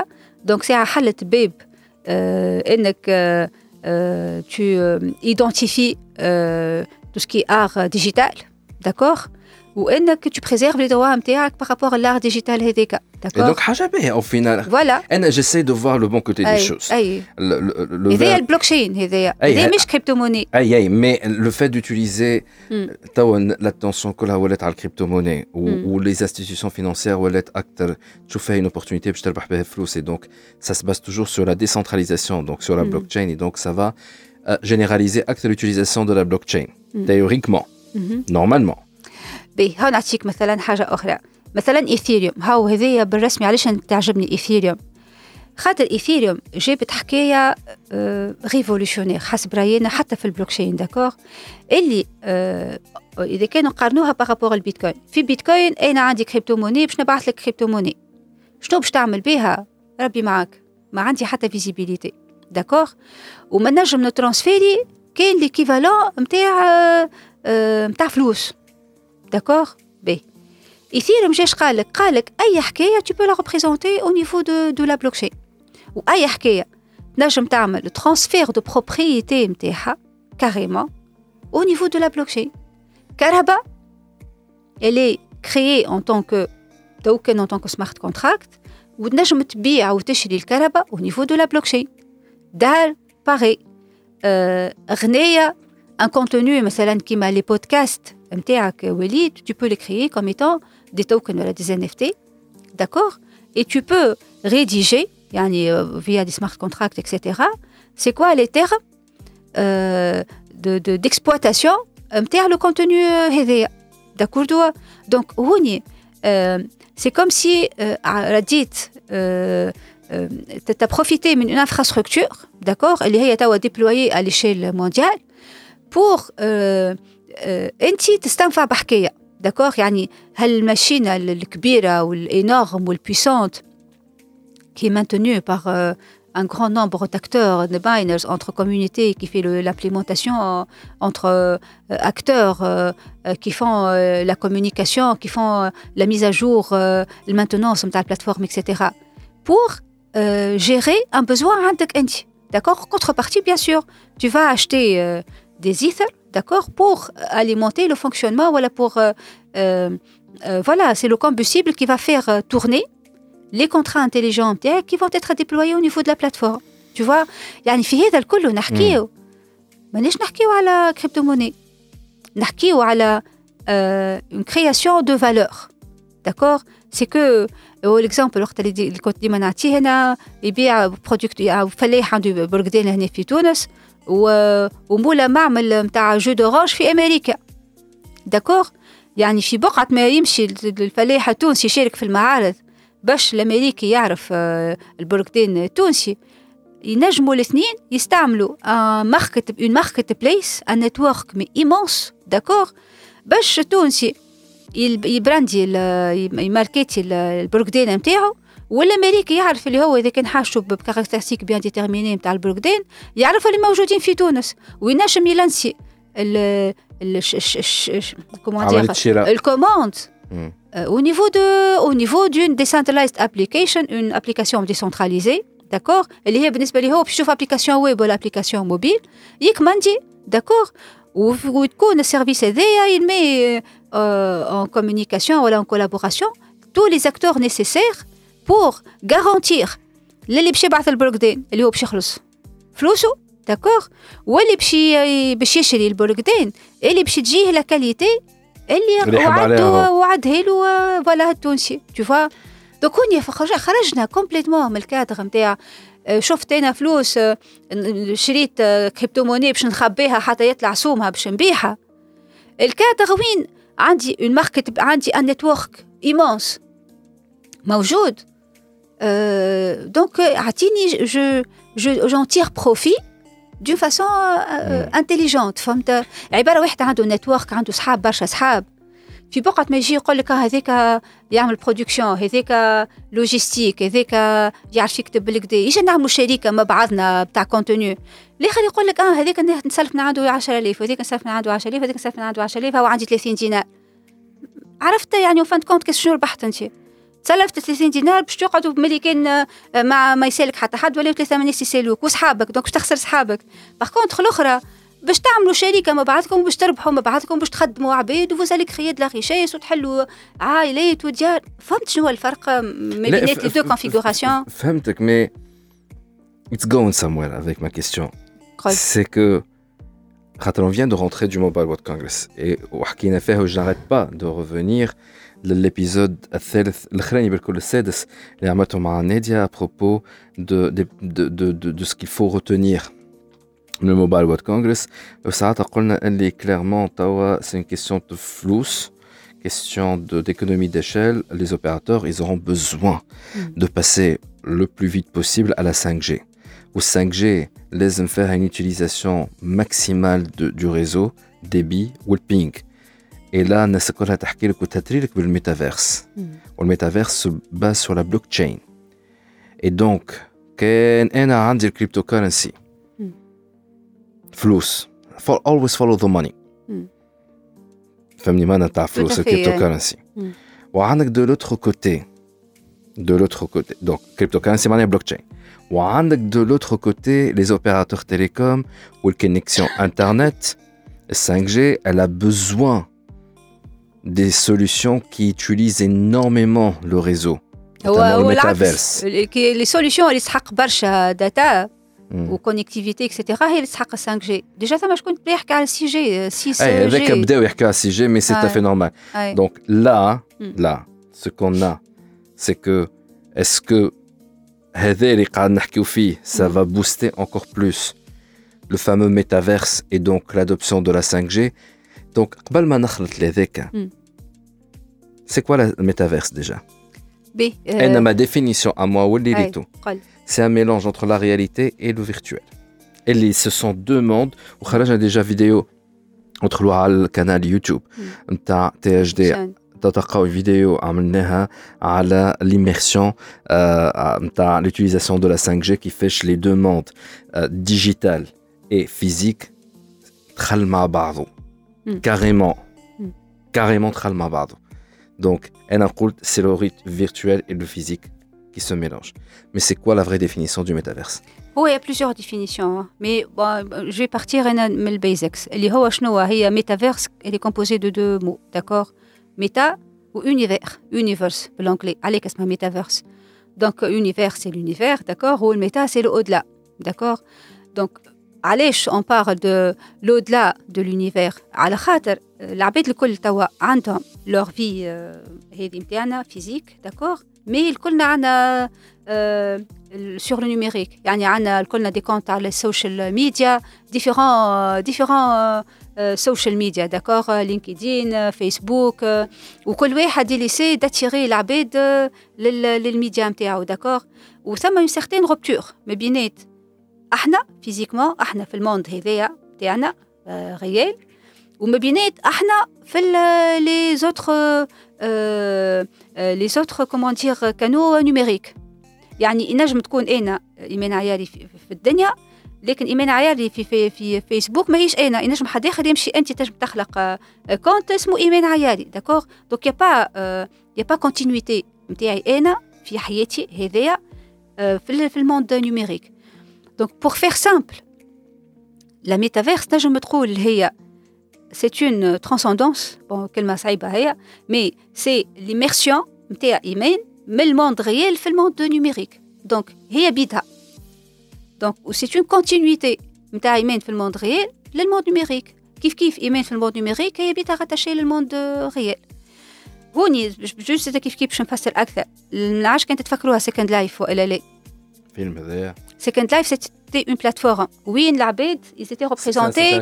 دونك ساعة حلت باب آه انك آه آه tu euh, identifies euh, tout ce qui est art digital d'accord وانك tu préserves les droits نتاعك par rapport à l'art digital هذيك Et d'accord donc حاجه باهيه او فينال فوالا انا جيسي دو فوار لو بون كوتي دي اي شوز اي Le- le- le هذايا verbe- البلوكشين هذايا أي، هذايا ه- مش كريبتو موني اي اي مي لو فات دوتيليزي مم. توا لاتونسيون كلها ولات على الكريبتو موني مم. ولي انستيتيوشن فينانسيير ولات اكثر تشوف فيها اون اوبورتونيتي باش تربح بها فلوس اي دونك ça se base toujours sur la décentralisation donc sur la Mm. blockchain et donc ça va euh, généraliser acte l'utilisation de la blockchain Mm. théoriquement مهم. normalement باهي ها نعطيك مثلا حاجة أخرى. مثلا إيثيريوم. هاو هذيا بالرسمي علاش تعجبني إيثيريوم؟ خاطر إيثيريوم جابت حكاية ريفولوشونير حسب راينا حتى في البلوكشين داكور؟ اللي آه، إذا كانوا قارنوها بارابور البيتكوين في بيتكوين أنا عندي كريبتو موني باش نبعث لك كريبتو موني شنو باش تعمل بها؟ ربي معاك. ما عندي حتى فيزيبيليتي داكور؟ وما نجم نترانسفيري كاين ليكيفالون نتاع آه، آه، نتاع فلوس. داكور باهي ايثيريوم جاش قال لك قال لك اي حكايه tu peux la représenter au niveau de de la blockchain واي حكايه تنجم تعمل ترانسفير دو بروبريتي نتاعها كاريمون au niveau de la blockchain كهرباء elle est créée en tant que token en tant que smart contract وتنجم تبيع وتشري الكهرباء au niveau de la blockchain دار باغي آه، أغنية un contenu مثلا كيما لي بودكاست نتاعك وليد tu peux les créer comme étant des tokens, des NFT, d'accord? Et tu peux rédiger, euh, via des smart contracts, etc., c'est quoi les termes euh, d'exploitation? De, de, le contenu euh, d'accord Donc, euh, c'est comme si, euh, tu euh, as profité d'une infrastructure, d'accord? Elle est déployée à l'échelle mondiale pour انت تستنفع بحكايه داكوغ يعني هالماشينه الكبيره والانورم والبويسونت qui est maintenue par euh, un grand nombre d'acteurs, de miners, entre communautés, qui fait l'implémentation euh, entre euh, acteurs euh, qui font la communication, qui font la mise à jour, la maintenance de la plateforme, etc. Pour gérer un besoin D'accord Contrepartie, bien sûr, tu vas acheter des ethers, d'accord, pour alimenter le fonctionnement, voilà, pour, voilà, c'est le combustible qui va faire tourner les contrats intelligents qui vont être déployés au niveau de la plateforme. Tu vois, يعني في هذا الكل نحكيو مانيش نحكيو على كريبتو موني نحكيو على une création de valeur. D'accord C'est que l'exemple وقت اللي كنت ديما نعطيه هنا يبيع برودكت فلاح عنده برقدين هنا في تونس ومولا معمل نتاع جو دورانج في أمريكا. داكور يعني في بقعة ما يمشي الفلاح التونسي يشارك في المعارض باش الأمريكي يعرف البركدين التونسي. ينجموا الاثنين يستعملوا ماركت اون ماركت بليس ان نتورك مي ايمونس داكور باش التونسي يبراندي يماركيتي البركدين نتاعو والامريكي يعرف اللي هو اذا كان حاشو بكاركترستيك بيان ديتيرميني نتاع البركدين يعرف اللي موجودين في تونس وينجم يلانسي ال الكوموند Euh, au niveau de, au niveau d'une decentralized application, une application décentralisée, d'accord اللي هي بالنسبة لي هو باش يشوف application web ولا application mobile يكمندي d'accord وتكون السيرفيس هذايا il met euh, en communication ولا en collaboration tous les acteurs nécessaires pour garantir اللي باش يبعث البروكدين اللي هو باش يخلص فلوسه داكوغ واللي باش باش يشري البروكدين اللي باش تجيه لا كاليتي اللي وعدوا وعدها له فوالا التونسي تو فوا دوك هوني خرجنا كومبليتمون من الكادر نتاع شفت أنا فلوس شريت كريبتو موني باش نخبيها حتى يطلع سومها باش نبيعها الكادر وين عندي اون ماركت عندي ان نتورك ايمونس موجود دونك اعطيني جو جون تير بروفي دون فاسون انتيليجونت فهمت عبارة واحد عنده نتورك عنده صحاب برشا صحاب. في بقعة ما يجي يقول لك هذاك يعمل برودكسيون هذاك لوجيستيك هذاك يعرف يكتب بالكدا. يجي نعملوا شركة مع بعضنا بتاع كونتوني الآخر يقول لك آه هذاك نسلف من عنده 10000 وهذاك نسلف من عنده 10000 وهذاك نسلف من عنده 10000 هو عندي 30 دينار عرفت يعني وفانت كونت كيس شنو ربحت أنت. تسلفت 30 دينار باش تقعدوا ملي كان ما ما يسالك حتى حد ولا ثلاثة ناس يسالوك وصحابك دونك باش تخسر صحابك. باغ كونتخ الاخرى باش تعملوا شركة مع بعضكم باش تربحوا مع بعضكم باش تخدموا عباد وفوز كريي دو لا ريشيس وتحلوا عائلات وديار. فهمت شنو الفرق ما بين لي دو كونفيغوراسيون فهمتك مي It's going somewhere avec ma question. C'est que on vient de rentrer du Mobile World Congress. Et je n'arrête pas de revenir. L'épisode à propos de, de, de, de, de ce qu'il faut retenir le Mobile World Congress clairement c'est une question de flou question d'économie d'échelle. Les opérateurs ils auront besoin mm. de passer le plus vite possible à la 5G ou 5G les faire une utilisation maximale du réseau débit ou ping et là, الناس كلها تحكي لك وتتري لك بالميتافيرس والميتافيرس se base sur la blockchain. Et donc, كان انا عندي الكريبتو كورنسي فلوس for always follow the money فهمني ما نتاع فلوس الكريبتو كورنسي وعندك دو لوتر كوتي دو لوتر كوتي دونك كريبتو كورنسي معناها بلوك وعندك دو لوتر كوتي les opérateurs télécom والكونيكسيون انترنت 5G elle a besoin des solutions qui utilisent énormément le réseau, notamment le metaverse. Les solutions, elles sont برشا data وكونيكتيفيتي اكسيتيرا هي اللي تحقق 5 جي ديجا ثما شكون بدا يحكي على 6 جي 6 جي هذاك بداو يحكوا على 6 جي مي سي tout à fait normal donc là là ce qu'on a c'est que est-ce que هذا اللي قاعد نحكيو فيه ça va booster encore plus le fameux métaverse et donc l'adoption de la 5G donc قبل ما نخلط لهذاك Mm. c'est quoi le métaverse déjà باهي Elle آه، ma définition à moi واللي أي، ريتو قل c'est un mélange entre la réalité et le virtuel. Et les, ce sont deux mondes. وخرجنا déjà vidéo entre على القناه يوتيوب نتاع تي اتش دي عشان. تلقاو فيديو عملناها على l'immersion euh, نتاع l'utilisation de la 5G كيفاش les deux mondes euh, digital et physique دخل مع بعضه Mm. carrément Mm. carrément دخل مع بعضه donc انا قلت c'est le rythme virtuel et le physique qui se mélangent mais c'est quoi la vraie définition du métaverse هو il y a plusieurs définitions hein. mais bon, je vais partir أنا من البيزكس اللي هو شنو هي ميتافيرس elle est composée de deux mots d'accord méta ou univers univers بالانجلي عليك اسمها ميتافيرس donc univers c'est l'univers d'accord ou le méta c'est le au-delà d'accord donc علاش on parle de l'au-delà de l'univers على خاطر العباد الكل توا عندهم leur vie euh, هذه نتاعنا فيزيك d'accord mais الكلنا عندنا euh, sur le numérique يعني عندنا الكلنا دي كونت على السوشيال ميديا ديفيرون ديفيرون سوشيال ميديا داكور لينكدين فيسبوك آه، وكل واحد اللي سي داتيري العباد آه، لل- للميديا نتاعو داكور وثم اون سيغتين روبتور ما بينات احنا فيزيكمون احنا في الموند هذايا تاعنا ريال وما بينات إحنا في لي زوتر لي زوتر كومون دير كانو نوميريك يعني ينجم تكون أنا ايمان عياري في, الدنيا لكن ايمان عياري في في في فيسبوك ماهيش أنا. ينجم حد آخر يمشي انت تنجم تخلق آه، كونت اسمه ايمان عياري داكور دونك يا با يا با كونتينيتي نتاعي أنا في حياتي هذايا آه، في في الموند نيميريك دونك بور فير سامبل لا ميتافيرس نجم تقول هي c'est une transcendance bon كلمة صعيبة هي mais c'est l'immersion نتاع إيمان من الموند ريال في الموند نيميريك دونك هي بيدها دونك و سي اون كونتينيتي نتاع ايمان في الموند ريال للموند نيميريك كيف كيف ايمان في الموند نيميريك هي بيدها راتاشي للموند ريال هوني جوست كيف كيف باش نفسر اكثر نعرفش كانت تفكروها سكند لايف والا لا فيلم هذايا Second Life, c'était une plateforme. Oui, ils étaient représentés.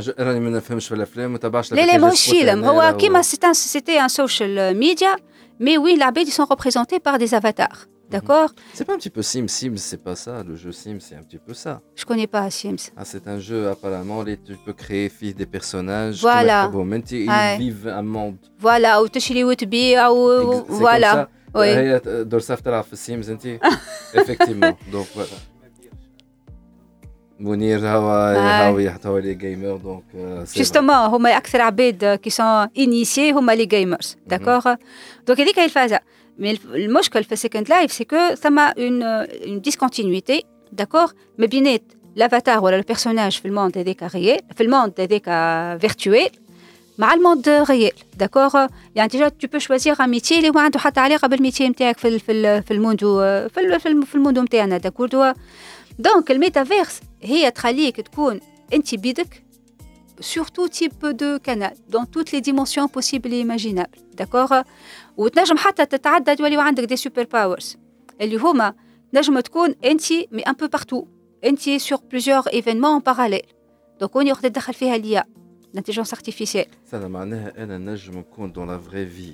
C'était un social media, mais oui, ils sont représentés par des avatars. Mhm. D'accord? C'est pas un petit peu Sims. Sims, c'est pas ça. Le jeu Sims, c'est un petit peu ça. Je connais pas Sims. Ah, c'est un jeu, apparemment, où tu peux créer des personnages. Voilà. Ils vivent un monde. Voilà. Ou tu chez les Voilà. Oui. Euh, Dorsaf Sims, effectivement. Donc voilà. منير هو هو هو لي جيمر دونك جوستومون هما اكثر عباد كي سون انيسيي هما لي جيمرز داكوغ دونك هذيك هي الفازه مي المشكل في سكند لايف سي كو ثم اون اون ديسكونتينيتي داكوغ ما بينات لافاتار ولا البيرسوناج في الموند هذاك ريال في الموند هذاك فيرتويل مع الموند ريال داكوغ يعني ديجا تو بو شوازيغ ان ميتي اللي ما عنده حتى علاقه بالميتي نتاعك في ال- في ال- في الموندو في ال- في الم- في الموندو نتاعنا داكور دونك الميتافيرس هي تخليك تكون انت بيدك sur tout type de canal, dans toutes les dimensions possibles et imaginables. D'accord وتنجم حتى تتعدى تولي عندك دي سوبر باورز اللي هما تنجم تكون انت مي ان بو بارتو انت sur plusieurs événements en parallèle. دونك وين يقدر تدخل فيها ليا l'intelligence artificielle. سنة معناها أنا نجم نكون دون لا فري في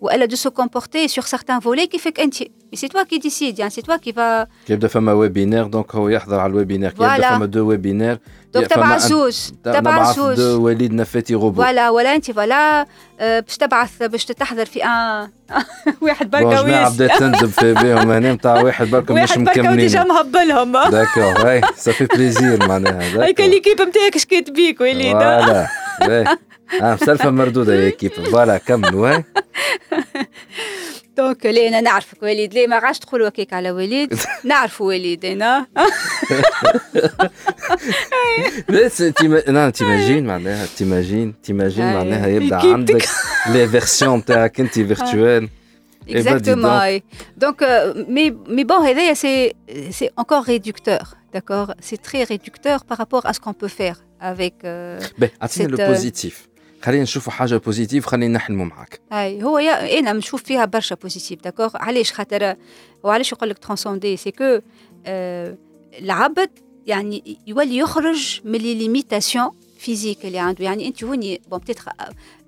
والا دو سو كومبورتي سور سارتان فولي كيفك انت سي توا كي ديسيد يعني سي توا كي فا كيبدا فما ويبينير دونك هو يحضر على الويبينير كيبدا فما دو ويبينير دونك تبع زوج تبع زوج وليد نفاتي غوبو فوالا ولا انت فوالا باش تبعث باش تحضر في ان واحد بركه ويس. بدات تندب في بيهم هنا نتاع واحد بركا مش مكملين واحد بركه ديجا مهبلهم. داكور اي سافي بليزير معناها هيك ليكيب نتاعك شكيت بيك وليد. فوالا مسلفة مردودة يا كيب فوالا كملوا هاي دونك لا انا نعرفك وليد لا ما عادش تقولوا هكاك على وليد نعرفوا وليد انا بس تيما- لا تيماجين معناها تيماجين تيماجين أي. معناها يبدا كيف عندك لي فيرسيون تاعك انت فيرتوال Exactement. Donc, euh, mais, mais bon, هذايا c'est c'est encore réducteur, d'accord C'est très réducteur par rapport à ce qu'on peut faire avec. euh, باهي اعطينا C'est, لو euh, بوزيتيف خلينا نشوفوا حاجة بوزيتيف خلينا نحلموا معاك. هاي هو يا أنا نشوف فيها برشا بوزيتيف داكوغ علاش؟ خاطر وعلاش يقول لك ترانسوندي سي كو العبد يعني يولي يخرج من لي ليميتاسيون فيزيك اللي عنده. يعني أنت هوني بون بتيتر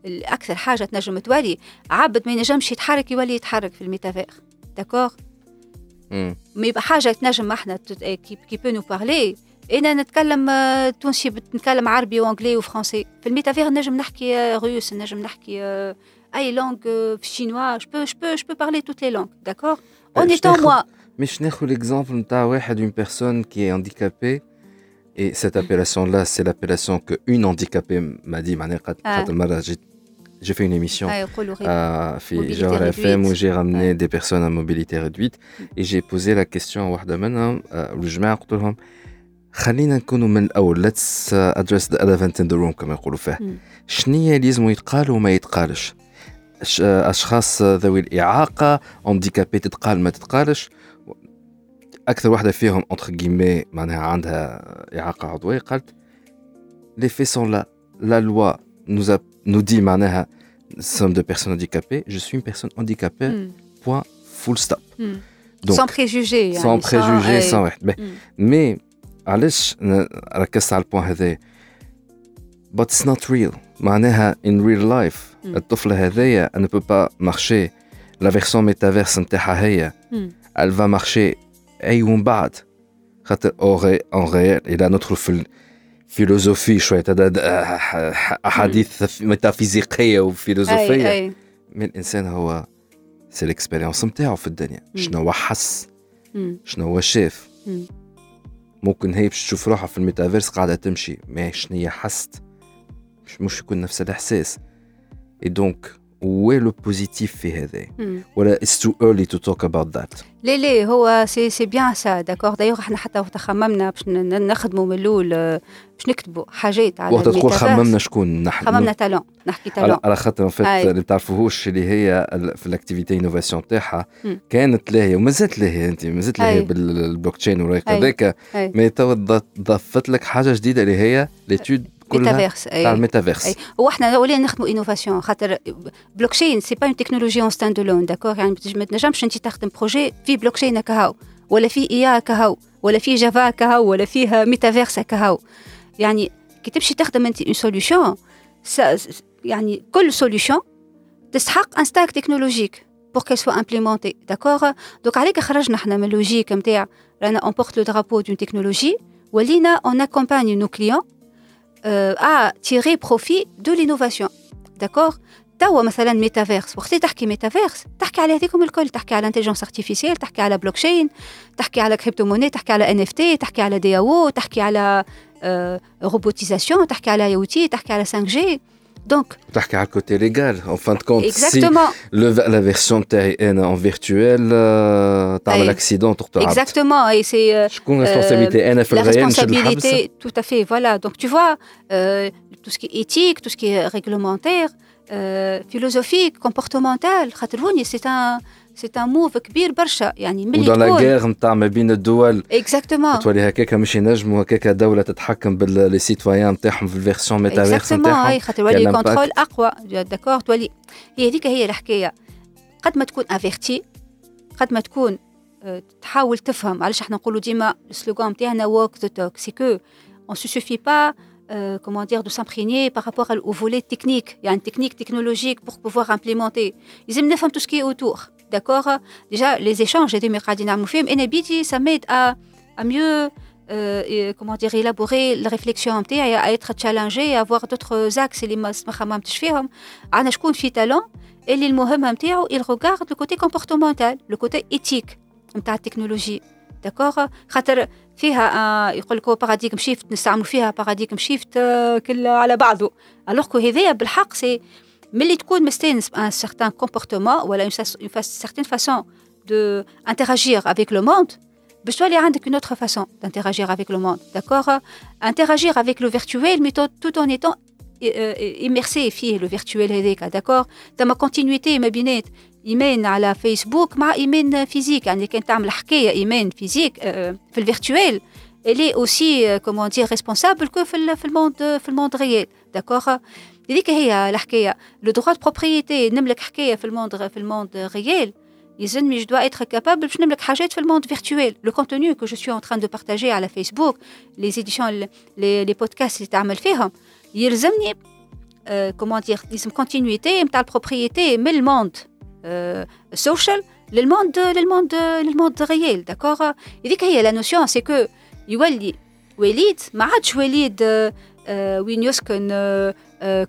أكثر حاجة تنجم تولي عبد ما ينجمش يتحرك يولي يتحرك في الميتافير داكوغ يبقى حاجة تنجم إحنا كي بو نو بارلي انا نتكلم آه، تونسي نتكلم عربي وانجلي وفرنسي في الميتافير نجم نحكي آه، روس نجم نحكي آه، اي لونغ في chinois je peux je peux je peux parler toutes les langues d'accord en je étant t'ai- moi مش ناخذ l'exemple نتاع واحد une personne qui est handicapée et cette appellation là c'est l'appellation que une handicapée m'a dit معناها قد آه. خاطر مرة جيت j'ai fait une émission هاي يقولوا غير euh, في Mobilité Jawhara FM réduite. où j'ai ramené Ouais. des personnes à mobilité réduite et j'ai posé la question à واحدة خلينا نكونوا من الأول let's uh, address the elephant in the room كما يقولوا فيه مم. شنية اللي لازم يتقال وما يتقالش أش- آه، أشخاص ذوي الإعاقة handicapé تتقال ما تتقالش أكثر واحدة فيهم entre guillemets معناها عندها إعاقة عضوية قالت les faits sont là la loi nous, a, nous dit معناها nous sommes des personnes handicapées je suis une personne handicapée مم. point full stop مم. donc sans préjugés يعني sans préjugés أي. sans واحد باهي. مم. علاش ركزت على البوان هذا but it's not real معناها in real life مم. الطفلة هذايا ne peut pas marcher la version métaverse نتاعها هي مم. elle va marcher أي ومن بعد خاطر اون ريال إلى ندخل في الفيلوزوفي شوية أحاديث ميتافيزيقية وفيلوزوفية أي أي. من الإنسان هو سي الاكسبيريونس نتاعو في الدنيا. شنو هو حس. شنو هو شاف مم. ممكن هي باش تشوف روحها في الميتافيرس قاعدة تمشي. ما هي حست. مش, مش يكون نفس الإحساس. اي دونك وين لو بوزيتيف في هذا. ولا it's too early to talk about that لا لا هو سي سي بيان سا داكور دايوغ إحنا حتى وقت خممنا باش نخدموا من الأول آه، باش نكتبوا حاجات على وقت تقول. خممنا شكون نحن خممنا تالون نحكي تالون على خاطر فات. اللي بتعرفوهوش اللي هي في الاكتيفيتي انوفاسيون تاعها مم. كانت لاهيه ومازالت لاهيه أنت مازالت لاهيه. بالبلوك تشين أي. هذاك. مي تو ض- ضفت لك حاجة جديدة اللي هي ليتود ميتافيرس تاع اي الميتافيرس. اي هو إحنا ولينا نخدموا انوفاسيون خاطر بلوك تشين سي با اون تكنولوجي اون ستاند الون داكور يعني ما تنجمش أنت تخدم بروجي في بلوك تشين ولا في إي هكا هاو ولا في جافا هكا هاو ولا فيه ميتافيرس هكا هاو يعني كي تمشي تخدم أنت اون سوليوشن يعني كل سوليوشن تستحق ان ستاك تكنولوجيك pour qu'elle soit implémentée d'accord donc عليك خرجنا إحنا من اللوجيك نتاع رانا on porte le drapeau d'une technologie ولينا on accompagne nos clients euh, à tirer profit de l'innovation d'accord توا مثلا ميتافيرس وقت اللي تحكي ميتافيرس تحكي على هذيكم الكل تحكي على انتليجنس ارتيفيسيال تحكي على بلوك تشين تحكي على كريبتو موني تحكي على ان اف تي تحكي على دي او تحكي على روبوتيزاسيون تحكي على اي او تي تحكي على 5 جي donc, tu as côté légal, en fin de compte. Exactement. Si le, la version TN en virtuel, euh, tu as et l'accident. Exactement. Et c'est. Euh, la responsabilité, euh, la responsabilité tout à fait. Voilà. Donc, tu vois, euh, tout ce qui est éthique, tout ce qui est réglementaire, euh, philosophique, comportemental, c'est un. C'est un move كبير برشا يعني ملي ودون لا غير نتاع ما بين الدول. Exactement. تولي هكاك مش ينجموا هكاك دولة تتحكم باللي سيتويان نتاعهم في الفيرسيون ميتافيرس نتاعهم هاي خاطر ولي كان كونترول. أقوى. داكور تولي. هي هذيك هي الحكاية. قد ما تكون افيرتي قد ما تكون آه، تحاول تفهم. علاش إحنا نقولوا ديما السلوغان نتاعنا the talk c'est que on se suffit pas euh, comment dire de s'imprégner par rapport au volet technique. Il y a une technique technologique pour pouvoir implémenter. لازم نفهم tout ce qui est autour. d'accord déjà les échanges هذوما قاعدين نعملوا فيهم انا بيدي ça m'aide à à mieux euh, et, comment dire élaborer la réflexion نتاعي à être challengé à avoir d'autres axes اللي ما ما خممتش فيهم عندنا شكون في talent اللي المهمه نتاعو il regarde le côté comportemental le côté éthique نتاع التكنولوجي داكوغ خاطر فيها آه يقول لك هو باراديغم شيفت نستعملوا فيها باراديغم شيفت آه كل على بعضه الوغ كو هذايا بالحق سي ملي تكون مستانس ان سيغتان كومبورتمون ولا une certaine façon de interagir avec le monde باش تولي عندك une autre façon d'interagir avec le monde d'accord interagir avec le virtuel mais tout en étant immersé فيه le virtuel هذاك d'accord تما continuité ما بينات ايمان على فيسبوك مع ايمان فيزيك يعني كان تعمل حكايه ايمان فيزيك في الفيرتويل elle est aussi comment dire responsable que في في الموند في الموند ريال داكوغ هذيك هي الحكايه لو droit de propriété نملك حكايه في الموند في الموند ريال يلزمني je dois être capable باش نملك حاجات في الموند فيرتويل لو contenu que je suis en train de partager على فيسبوك les éditions les, les podcasts اللي تعمل فيهم يلزمني comment dire لازم continuité نتاع البروبريتي من الموند سوشيال للموند للموند للموند ريال داكوغ هذيك هي لا نوسيون سي كو يولي وليد ما عادش وليد وين يسكن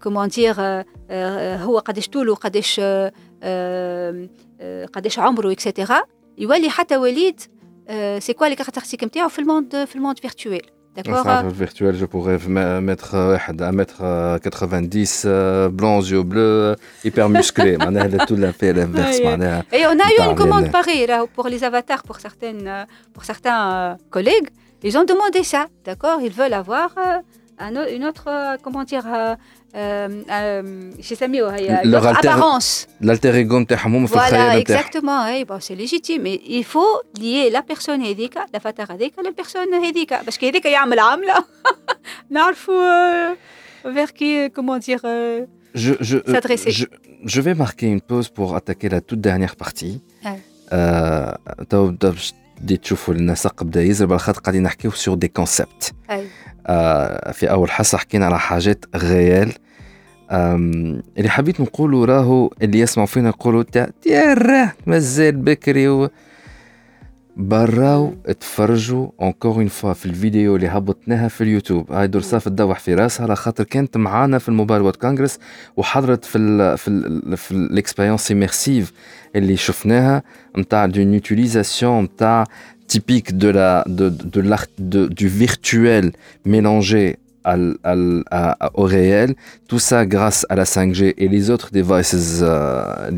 كومون دير هو قداش طوله قداش قداش عمره اكسيتيرا يولي حتى وليد سي كوا لي كاركتيرستيك نتاعو في الموند في الموند فيرتويل D'accord. Enfin, virtuel, je pourrais mettre 1m90, blanc, yeux bleus, hyper musclé. tout l'a fait l'inverse. Et on a eu une commande pareille là, pour les avatars, pour, certaines, pour certains collègues. Ils ont demandé ça, d'accord Ils veulent avoir une autre, comment dire, chez Samio, leur apparence. L'alter ego نتاعهم في Voilà, exactement, oui, bon, c'est légitime, mais il faut lier la personne هذيك, l'avatar هذيك, la personne هذيك, parce que هذيك يعمل عملة, نعرفوا vers qui, comment dire, je, je, s'adresser. Je, je vais marquer une pause pour attaquer la toute dernière partie. تو بديت تشوفوا النسق بدا يزرب على خاطر قاعدين نحكيو سور دي كونسيبت آه في أول حصة حكينا على حاجات غيال. اللي حبيت نقوله راهو اللي يسمعوا فينا يقولوا تيا مازال بكري و... براو اتفرجوا اونكور اون فوا في الفيديو اللي هبطناها في اليوتيوب. هاي درسا تدوح في راسها على خاطر كانت معانا في الموبايل وورد كونغرس وحضرت في ال في ال في الاكسبيريونس اللي شفناها نتاع دون يوتيليزاسيون نتاع typique de la, de, de l'art, de, du virtuel mélangé à, à, à, au réel, tout ça grâce à la 5G et les autres devices euh,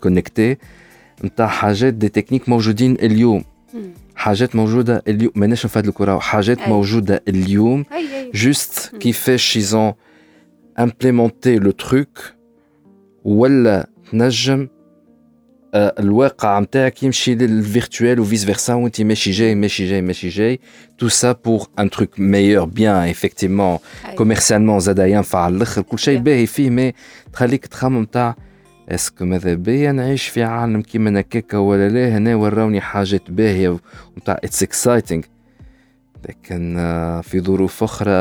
connectés. نتاع حاجات دي تكنيك موجودين اليوم حاجات موجودة اليوم ماناش نفادلك وراو حاجات موجودة اليوم جوست كيفاش ils ont implémenté le truc ولا تنجم الواقع نتاعك يمشي للفيرتوال وفيس فيرسا وانت ماشي جاي ماشي جاي ماشي جاي. تو سا بور ان تروك ميور بيان ايفيكتيفمون كوميرسيالمون زاد ينفع على الآخر. كل شيء باهي فيه مي تخليك تخمم تاع اسكو ماذا بيا نعيش في عالم كيما هكاكا ولا لا؟ هنا وراوني حاجات باهية وتاع اتس اكسايتنج لكن في ظروف أخرى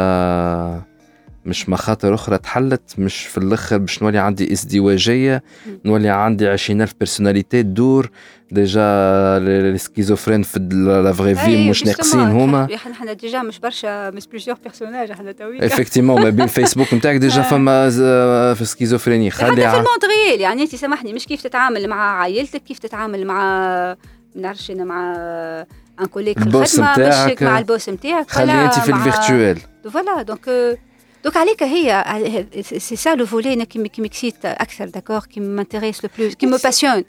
مش مخاطر أخرى تحلت مش في الأخر باش نولي عندي ازدواجية نولي عندي عشرين ألف بيرسوناليتي تدور. ديجا السكيزوفرين في لا فغي في مش ناقصين هما. إحنا ديجا مش برشا مش بليزيور بيرسوناج إحنا تويك افكتيمون ما بين فيسبوك نتاعك ديجا فما في سكيزوفريني خلي حتى في الموند ريال يعني أنت سامحني مش كيف تتعامل مع عائلتك كيف تتعامل مع ما نعرفش أنا مع ان كوليك في الخدمة مش مع البوس نتاعك خلي أنت في الفيرتوال فوالا دونك دوك عليك هي سي سا لو فولي أنا كي كسيت أكثر داكور كي مانتيريس لو بلوس كي مو باسيون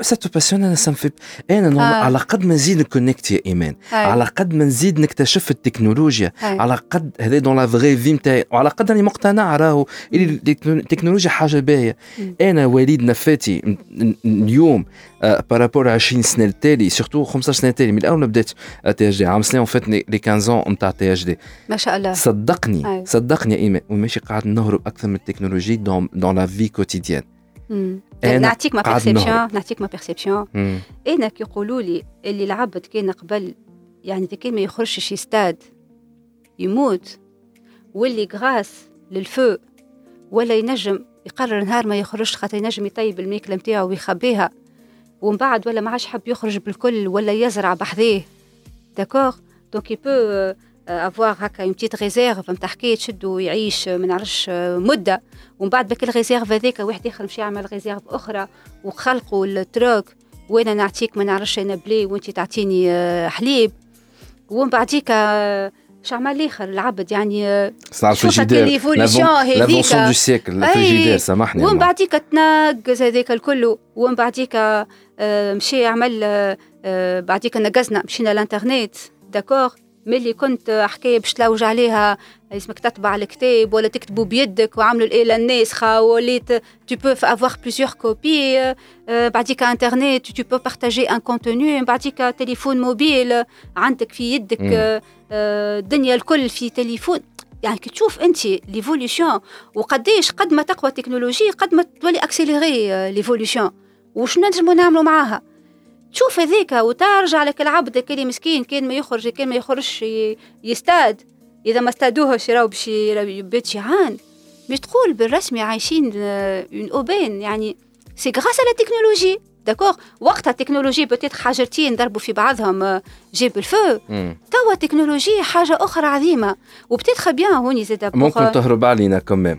سا تو باسيون أنا سا مفي أنا على قد ما نزيد نكونكت يا ايمان على قد ما نزيد نكتشف التكنولوجيا على قد هذا دون لا فغي في نتاعي وعلى قد راني مقتنع راهو التكنولوجيا حاجة باهيه أنا وليد نفاتي اليوم بارابور 20 سنه التالي سورتو 15 سنه التالي من اول ما بدات تي اش دي عام سنه فات لي 15 نتاع تي اش دي ما شاء الله. صدقني أي. صدقني يا ايمان وماشي قاعد نهرب أكثر من التكنولوجي دون دون لا في كوتيديان نعطيك ما بيرسيبسيون نعطيك ما بيرسيبسيون أنا كي يقولوا لي اللي العبد كان قبل يعني كان ما يخرجش يستاد يموت واللي غراس للفو ولا ينجم يقرر نهار ما يخرجش خاطر ينجم يطيب الماكلة نتاعو ويخبيها. ومن بعد ولا ما عادش حب يخرج بالكل ولا يزرع بحذاه. داكوغ دونك يبو افواغ هكا اون بتيت ريزيرف نتاع حكاية تشدو يعيش ما نعرفش مدة. ومن بعد بك الريزيرف هذاك واحد اخر مشى يعمل ريزيرف أخرى وخلقوا التروك وأنا نعطيك ما نعرفش أنا بلي وانت تعطيني حليب. ومن بعديك شعمل الآخر العبد يعني صار الفريجيدير لافونسون دو سيكل الفريجيدير سامحني ومن بعديك تنقز هذاك الكل ومن بعديك مشي عمل بعديك نقزنا مشينا الانترنت داكوغ ملي كنت حكاية باش تلوج عليها اسمك تطبع الكتاب ولا تكتبوا بيدك وعملوا الاله الناسخه وليت tu peux avoir plusieurs copies بعديك انترنت tu peux partager un contenu بعديك تليفون موبيل عندك في يدك الدنيا الكل في تليفون. يعني كي تشوف أنت ليفوليسيون وقديش قد ما تقوى التكنولوجيا قد ما تولي اكسيليري ليفوليسيون وش نجموا نعملوا معاها؟ تشوف هذيك وترجع لك العبد اللي مسكين كان ما يخرج كان ما يخرجش يستاد. إذا ما استادوهش راهو باش يبات شيعان مش تقول بالرسمي عايشين اون اوبين يعني سي غراس على التكنولوجي داكوغ وقتها التكنولوجي بتيت حاجتين ضربوا في بعضهم جيب الفو. توا التكنولوجي حاجة أخرى عظيمة. وبتيت بيان هوني زاد ممكن تهرب علينا كمان.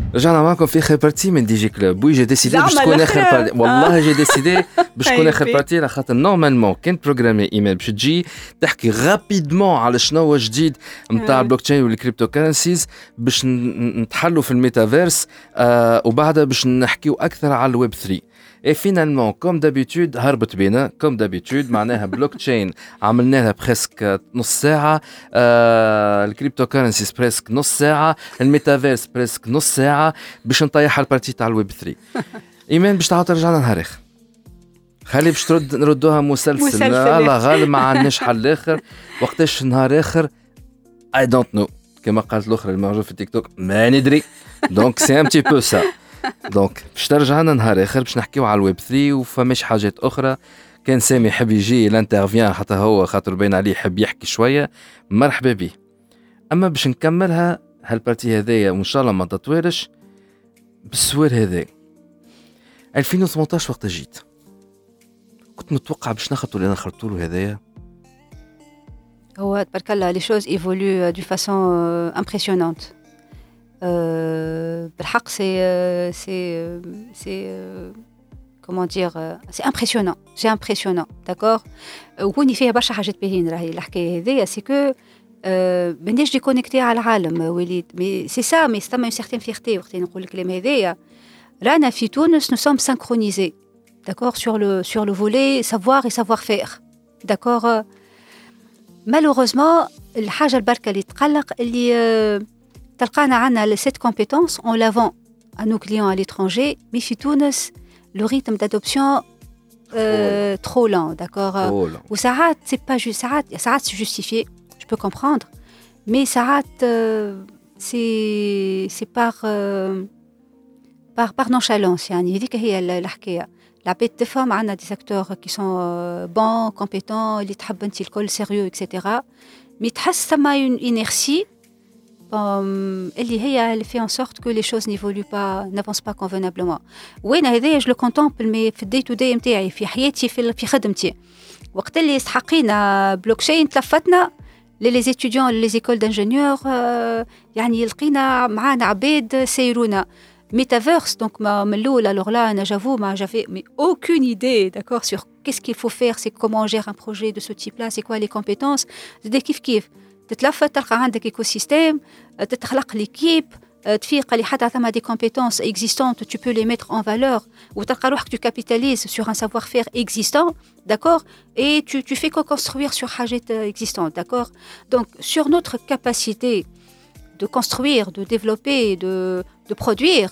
رجعنا معكم في اخر بارتي من دي جي كلوب. وي جي ديسيدي باش تكون اخر بارتي. والله جي ديسيدي باش تكون اخر بارتي على خاطر نورمالمون كان بروغرامي ايميل باش تجي تحكي غابيدمون على شنو هو جديد نتاع البلوك تشين والكريبتو كرنسيز باش نتحلوا في الميتافيرس آه وبعدها باش نحكيو أكثر على الويب 3 اي فينالمون كوم دابيتود هربت بينا كوم دابيتود معناها بلوك تشين عملنا لها بريسك نص ساعه آه الكريبتو كرنسيز بريسك نص ساعه الميتافيرس بريسك نص ساعه باش نطيح البارتي تاع الويب 3 ايمان باش تعاود ترجعنا نهار اخر خلي باش ترد نردوها مسلسل مسلسل. الله غالب ما عندناش حل اخر وقتاش نهار اخر اي دونت نو كما قالت الاخرى الموجود في التيك توك ما ندري دونك سي ان بتي بو سا دونك باش ترجع لنا نهار آخر باش نحكيو على الويب 3 وفماش حاجات أخرى. كان سامي يحب يجي لانترفيان حتى هو خاطر باين عليه يحب يحكي شوية. مرحبا به أما باش نكملها هالبارتي هذايا وإن شاء الله ما تطويرش. بالسوار هذا 2018 وقت جيت. كنت متوقع باش نخرطوا اللي نخرطوا له هذايا. هو تبارك الله لي شوز ايفولو دو فاسون امبرسيونونت بالحق سي سي سي comment dire سي امبرسيونون سي امبرسيونون داكور وكوني فيها برشا حاجات باهيين راهي الحكايه هذيا سي كو مانيش ديكونيكتي على العالم وليد مي سي سا مي ستما اون سيغتين فيغتي وقت نقول الكلام هذايا رانا في تونس نو سوم سانكرونيزي داكور سور لو سور لو فولي سافوار اي سافوار فير داكور مالوغوزمون الحاجه البركه اللي تقلق اللي آه، تلقانا عندنا سيت كومبيتونس اون لافون à nos clients à l'étranger mais في تونس le rythme d'adoption euh, trop lent d'accord أولا. وساعات c'est pas juste ساعات ساعات c'est justifié je peux comprendre mais ساعات euh, c'est c'est par euh, par par nonchalance يعني هذيك هي ال- الحكايه العباد تفهم عندنا دي سيكتور كي سون بون كومبيتون اللي تحب انت الكل سيريو اكسيتيرا مي تحس ثما اون انيرسي اللي هي اللي في ان سورت كو لي شوز نيفولو با نافونس با كونفينابلومون وين هذايا جو لو كونتومبل مي في الدي تو دي نتاعي في حياتي في في خدمتي وقت اللي استحقينا بلوك تشين تلفتنا لي زيتيديون لي زيكول دانجينيور يعني لقينا معانا عباد سيرونا Metaverse, donc ma- من الاول alors là انا j'avoue ما j'avais mais aucune idée d'accord sur qu'est-ce qu'il faut faire c'est comment on gère un projet de ce type là c'est quoi les compétences زاد كيف كيف تتلفت تلقى عندك ايكو سيستيم تتخلق ليكيب تفيق اللي حتى ثما دي compétences existantes tu peux les mettre en valeur وتلقى روحك tu capitalises sur un savoir-faire existant d'accord et tu, tu fais que construire sur حاجات existantes d'accord donc sur notre capacité de construire de développer de, de produire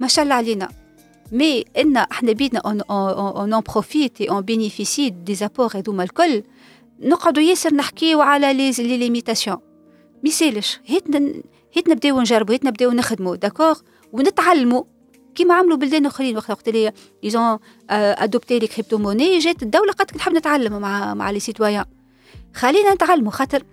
ما شاء الله علينا مي ان احنا بيدنا on, on, on en profite et on bénéficie des apports هذوما الكل نقعدوا ياسر نحكيو على لي لي ليميتاسيون. ميسالش هيت ن- هيت نبداو نجربوا هيت نبداو نخدموا داكوغ ونتعلموا كيما عملوا بلدان أخرين وقت وقت اللي ايزون ادوبتي لي كريبتو موني جات الدولة قالت نحب نتعلم مع مع لي سيتويان. خلينا نتعلموا خاطر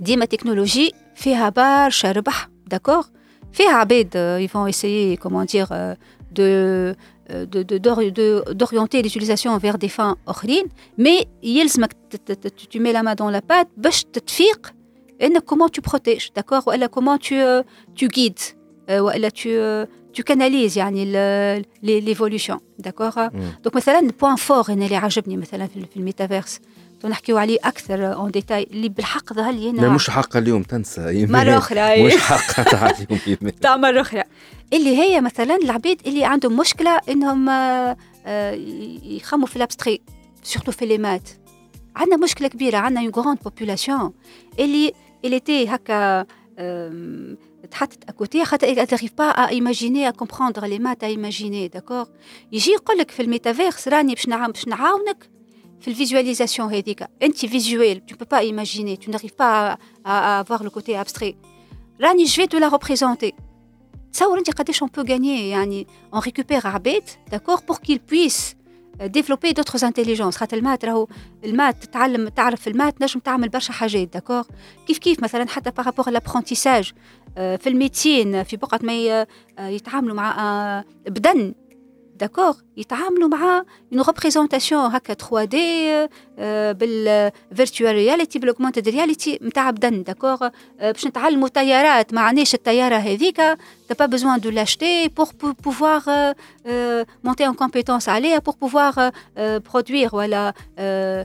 ديما تكنولوجي فيها برشا ربح داكوغ فيها عباد يفون اسيي كومون دير euh, d'orienter l'utilisation vers des fins autres, mais tu mets la main dans la pâte, comment tu protèges, d'accord? Comment tu, euh, tu guides, ou tu, tu canalises l'évolution, d'accord? Donc, le point fort, il est le métaverse. ونحكيو عليه أكثر اون ديتاي اللي بالحق ظهر لي أنا مش حق اليوم تنسى. مرة أخرى. مش حق تاع اليوم تاع مرة أخرى. اللي هي مثلا العبيد اللي عندهم مشكلة إنهم يخموا في الأبستري سورتو في لي مات عندنا مشكلة كبيرة عندنا اون غراند بوبولاسيون اللي اللي تي هكا تحطت اكوتي خاطر تاريف با ا ايماجيني ا كومبروندر لي مات ا ايماجيني داكور يجي يقول لك في الميتافيرس راني باش باش نعاونك في الفيزواليزاسيون هذيك انت فيزوال tu peux pas imaginer tu n'arrives pas à, à avoir le côté abstrait راني je vais te la représenter تصور انت قداش on peut gagner يعني on récupère عباد d'accord pour qu'il puisse développer d'autres intelligences خاطر المات راهو المات تتعلم تعرف المات نجم تعمل برشا حاجات داكور كيف كيف مثلا حتى بارابور لابرونتيساج في الميديسين في بقعه ما يتعاملوا مع بدن داكوغ يتعاملوا مع اون ريبريزونطاسيون هكا 3 دي بالفيرتوال رياليتي بالاوغمانتد رياليتي نتاع بدن داكوغ باش نتعلموا طيارات. ما عناش الطيارة هذيك. T'as pas besoin l'acheter pour pouvoir euh, monter en compétence عليها pour pouvoir euh, euh,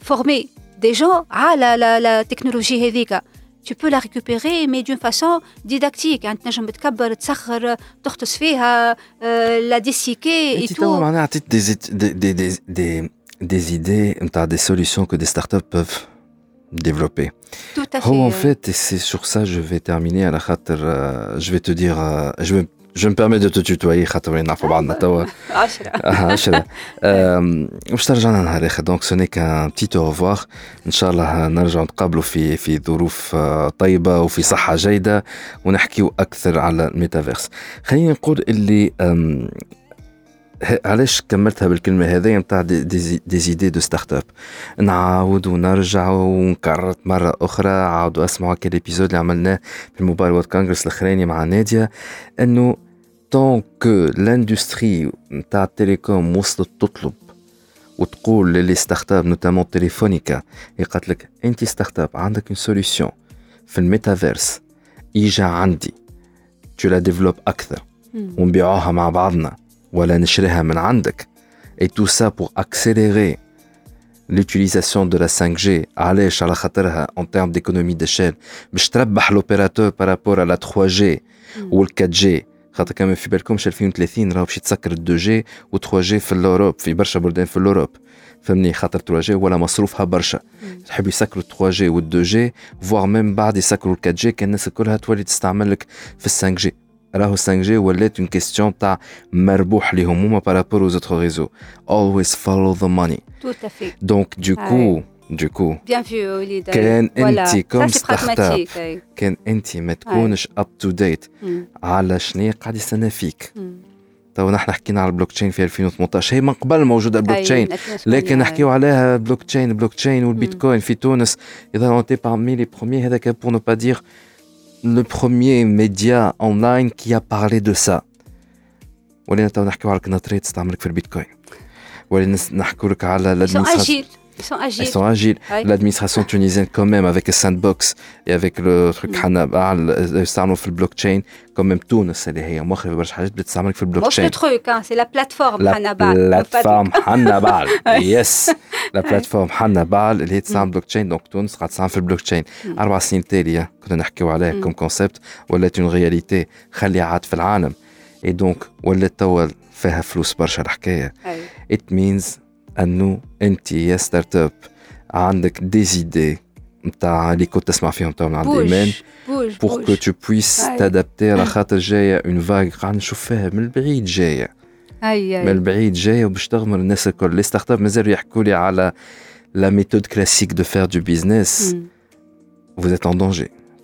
former des gens على la, la هذيك tu peux la récupérer, mais d'une façon didactique. Hein, euh, la dessicquer et tout. Des, des, des, des idées, des solutions que des startups peuvent développer. Tout à oh, fait. Oh, en euh. fait, et c'est sur ça que je vais terminer. Euh, je vais te dire, je vais je me permets de te tutoyer خاطر نعرفوا بعضنا توا 10 10 باش ترجعنا نهار اخر دونك سو نيك ان بتيت اوفوار ان شاء الله نرجعوا نتقابلوا في في ظروف طيبه وفي صحه جيده ونحكيو أكثر على الميتافيرس خليني نقول اللي علاش كملتها بالكلمة هذه نتاع دي زيدي دو ستارت اب نعاود ونرجع ونكررت مرة أخرى. عاودوا أسمعوا هكا الابيزود اللي عملناه في الموبايل وورد كونغرس الأخراني مع نادية. إنه طون كو لاندستري نتاع التليكوم وصلت تطلب وتقول للي ستارت اب نوتامون تليفونيكا قالت لك أنت ستارت اب عندك اون سوليسيون في الميتافيرس يجا عندي. تو لا ديفلوب أكثر. ونبيعوها مع بعضنا. ولا نشريها من عندك. Et tout ça pour accélérer l'utilisation de la 5G علاش على خاطرها en termes d'économie d'échelle. باش تربح l'opérateur par rapport à la 3G ou le 4G خاطر كما في بالكمش 2030 راهو باش يتسكر ال 2G و 3G في الأوروب في برشا بلدان في الأوروب. فهمني؟ خاطر 3G ولا مصروفها برشا. تحب يسكروا 3G و 2G فوار ميم بعد يسكروا ال 4G كان الناس كلها تولي تستعمل لك في ال 5G راهو 5G ولات اون كيستيون تاع مربوح ليهم هما بارابور aux autres réseaux. Always follow the money. Tout à fait. Donc du coup bien vu وليد كان انت كوم ستارت اب كان انت ما تكونش اب تو ديت على شنو قاعد يستنى فيك تو نحن حكينا على البلوك تشين في 2018 هي من قبل موجوده البلوك تشين لكن نحكيو عليها بلوك تشين بلوك تشين والبيتكوين في تونس اذا اونتي بارمي لي بروميي هذاك بور نو با دير le premier média online qui a parlé de ça ولينا تو نحكيو على الكناتريت تستعملك في البيتكوين ولينا نحكوا لك على l'administration Ils sont agiles. Ils sont agiles. L'administration tunisienne, quand même, avec le sandbox et avec le truc Hannibal, يستعملوا في البلوك quand même تونس اللي هي مخربة برشا حاجات بتستعملك في البلوك تشين. مش le truc, hein, c'est la plateforme Hannibal. La plateforme Hannibal. yes. La plateforme Hannibal اللي هي تستعمل بلوك تشين دونك تونس قاعد تستعمل في البلوك تشين. أربع سنين تالية كنا نحكيو عليها كوم كونسيبت ولات اون رياليتي خلي عاد في العالم. اي دونك ولات توا فيها فلوس برشا الحكاية. It means انه انت يا ستارت اب عندك دي زيدي نتاع اللي كنت تسمع فيهم تو من عند ايمان بور كو تو بويس تادابتي على خاطر جايه اون فاغ قاعد نشوف فيها من البعيد جايه اي من البعيد جايه وباش تغمر الناس الكل لي ستارت اب مازالوا يحكوا لي على لا ميثود كلاسيك دو فير دو بيزنس vous êtes en danger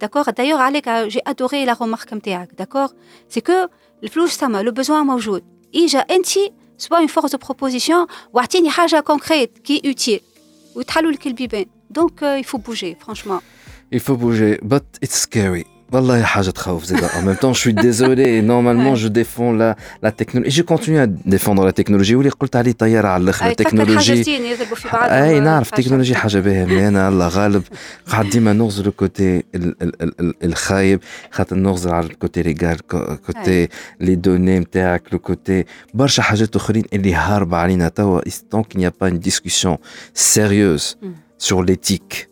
داكوغ دايوغ عليك جي ادوري لا رومارك نتاعك داكوغ سي كو الفلوس سما لو بوزوان موجود اجا انت سوا اون فورس دو بروبوزيسيون واعطيني حاجه كونكريت كي اوتيل وتحلوا لك البيبان دونك يفو بوجي فرانشمون Il faut bouger, but it's scary. والله حاجه تخوف زيد en même temps je suis désolé normalement je défends la la technologie je continue à défendre la technologie واللي قلت عليه طياره على الاخر التكنولوجي اي نعرف التكنولوجي حاجه باهيه مي انا الله غالب قاعد ديما نغزل الكوتي الخايب خاطر نغزل على الكوتي ليغال كوتي لي دوني نتاعك لو كوتي برشا حاجات اخرين اللي هاربه علينا توا tant qu'il n'y a pas une discussion sérieuse sur l'éthique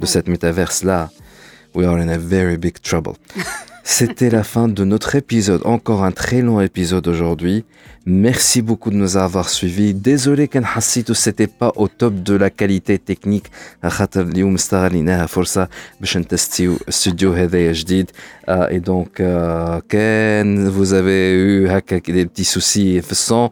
de cette métaverse là we are in a very big trouble. C'était la fin de notre épisode, encore un très long épisode aujourd'hui. Merci beaucoup de nous avoir suivis. Désolé qu'un hassitou c'était pas au top de la qualité technique. خاطر اليوم استغليناها فرصة باش نتستيو studio هذايا جديد. Et donc كان vous avez eu هكا des petits soucis في الصون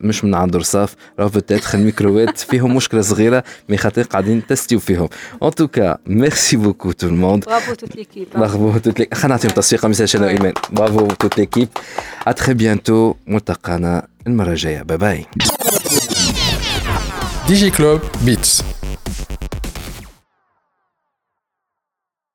مش من عند رصاف راه peut-être الميكروات فيهم مشكلة صغيرة مي خاطر قاعدين نتستيو فيهم. En tout cas, merci beaucoup tout le monde. Bravo toute l'équipe. Bravo toute l'équipe. خلينا نعطيهم تصفيقة مثل شنو إيمان. Bravo toute l'équipe. À très bientôt. ملتقانا المرة الجاية. Bye bye. DigiClub Beats.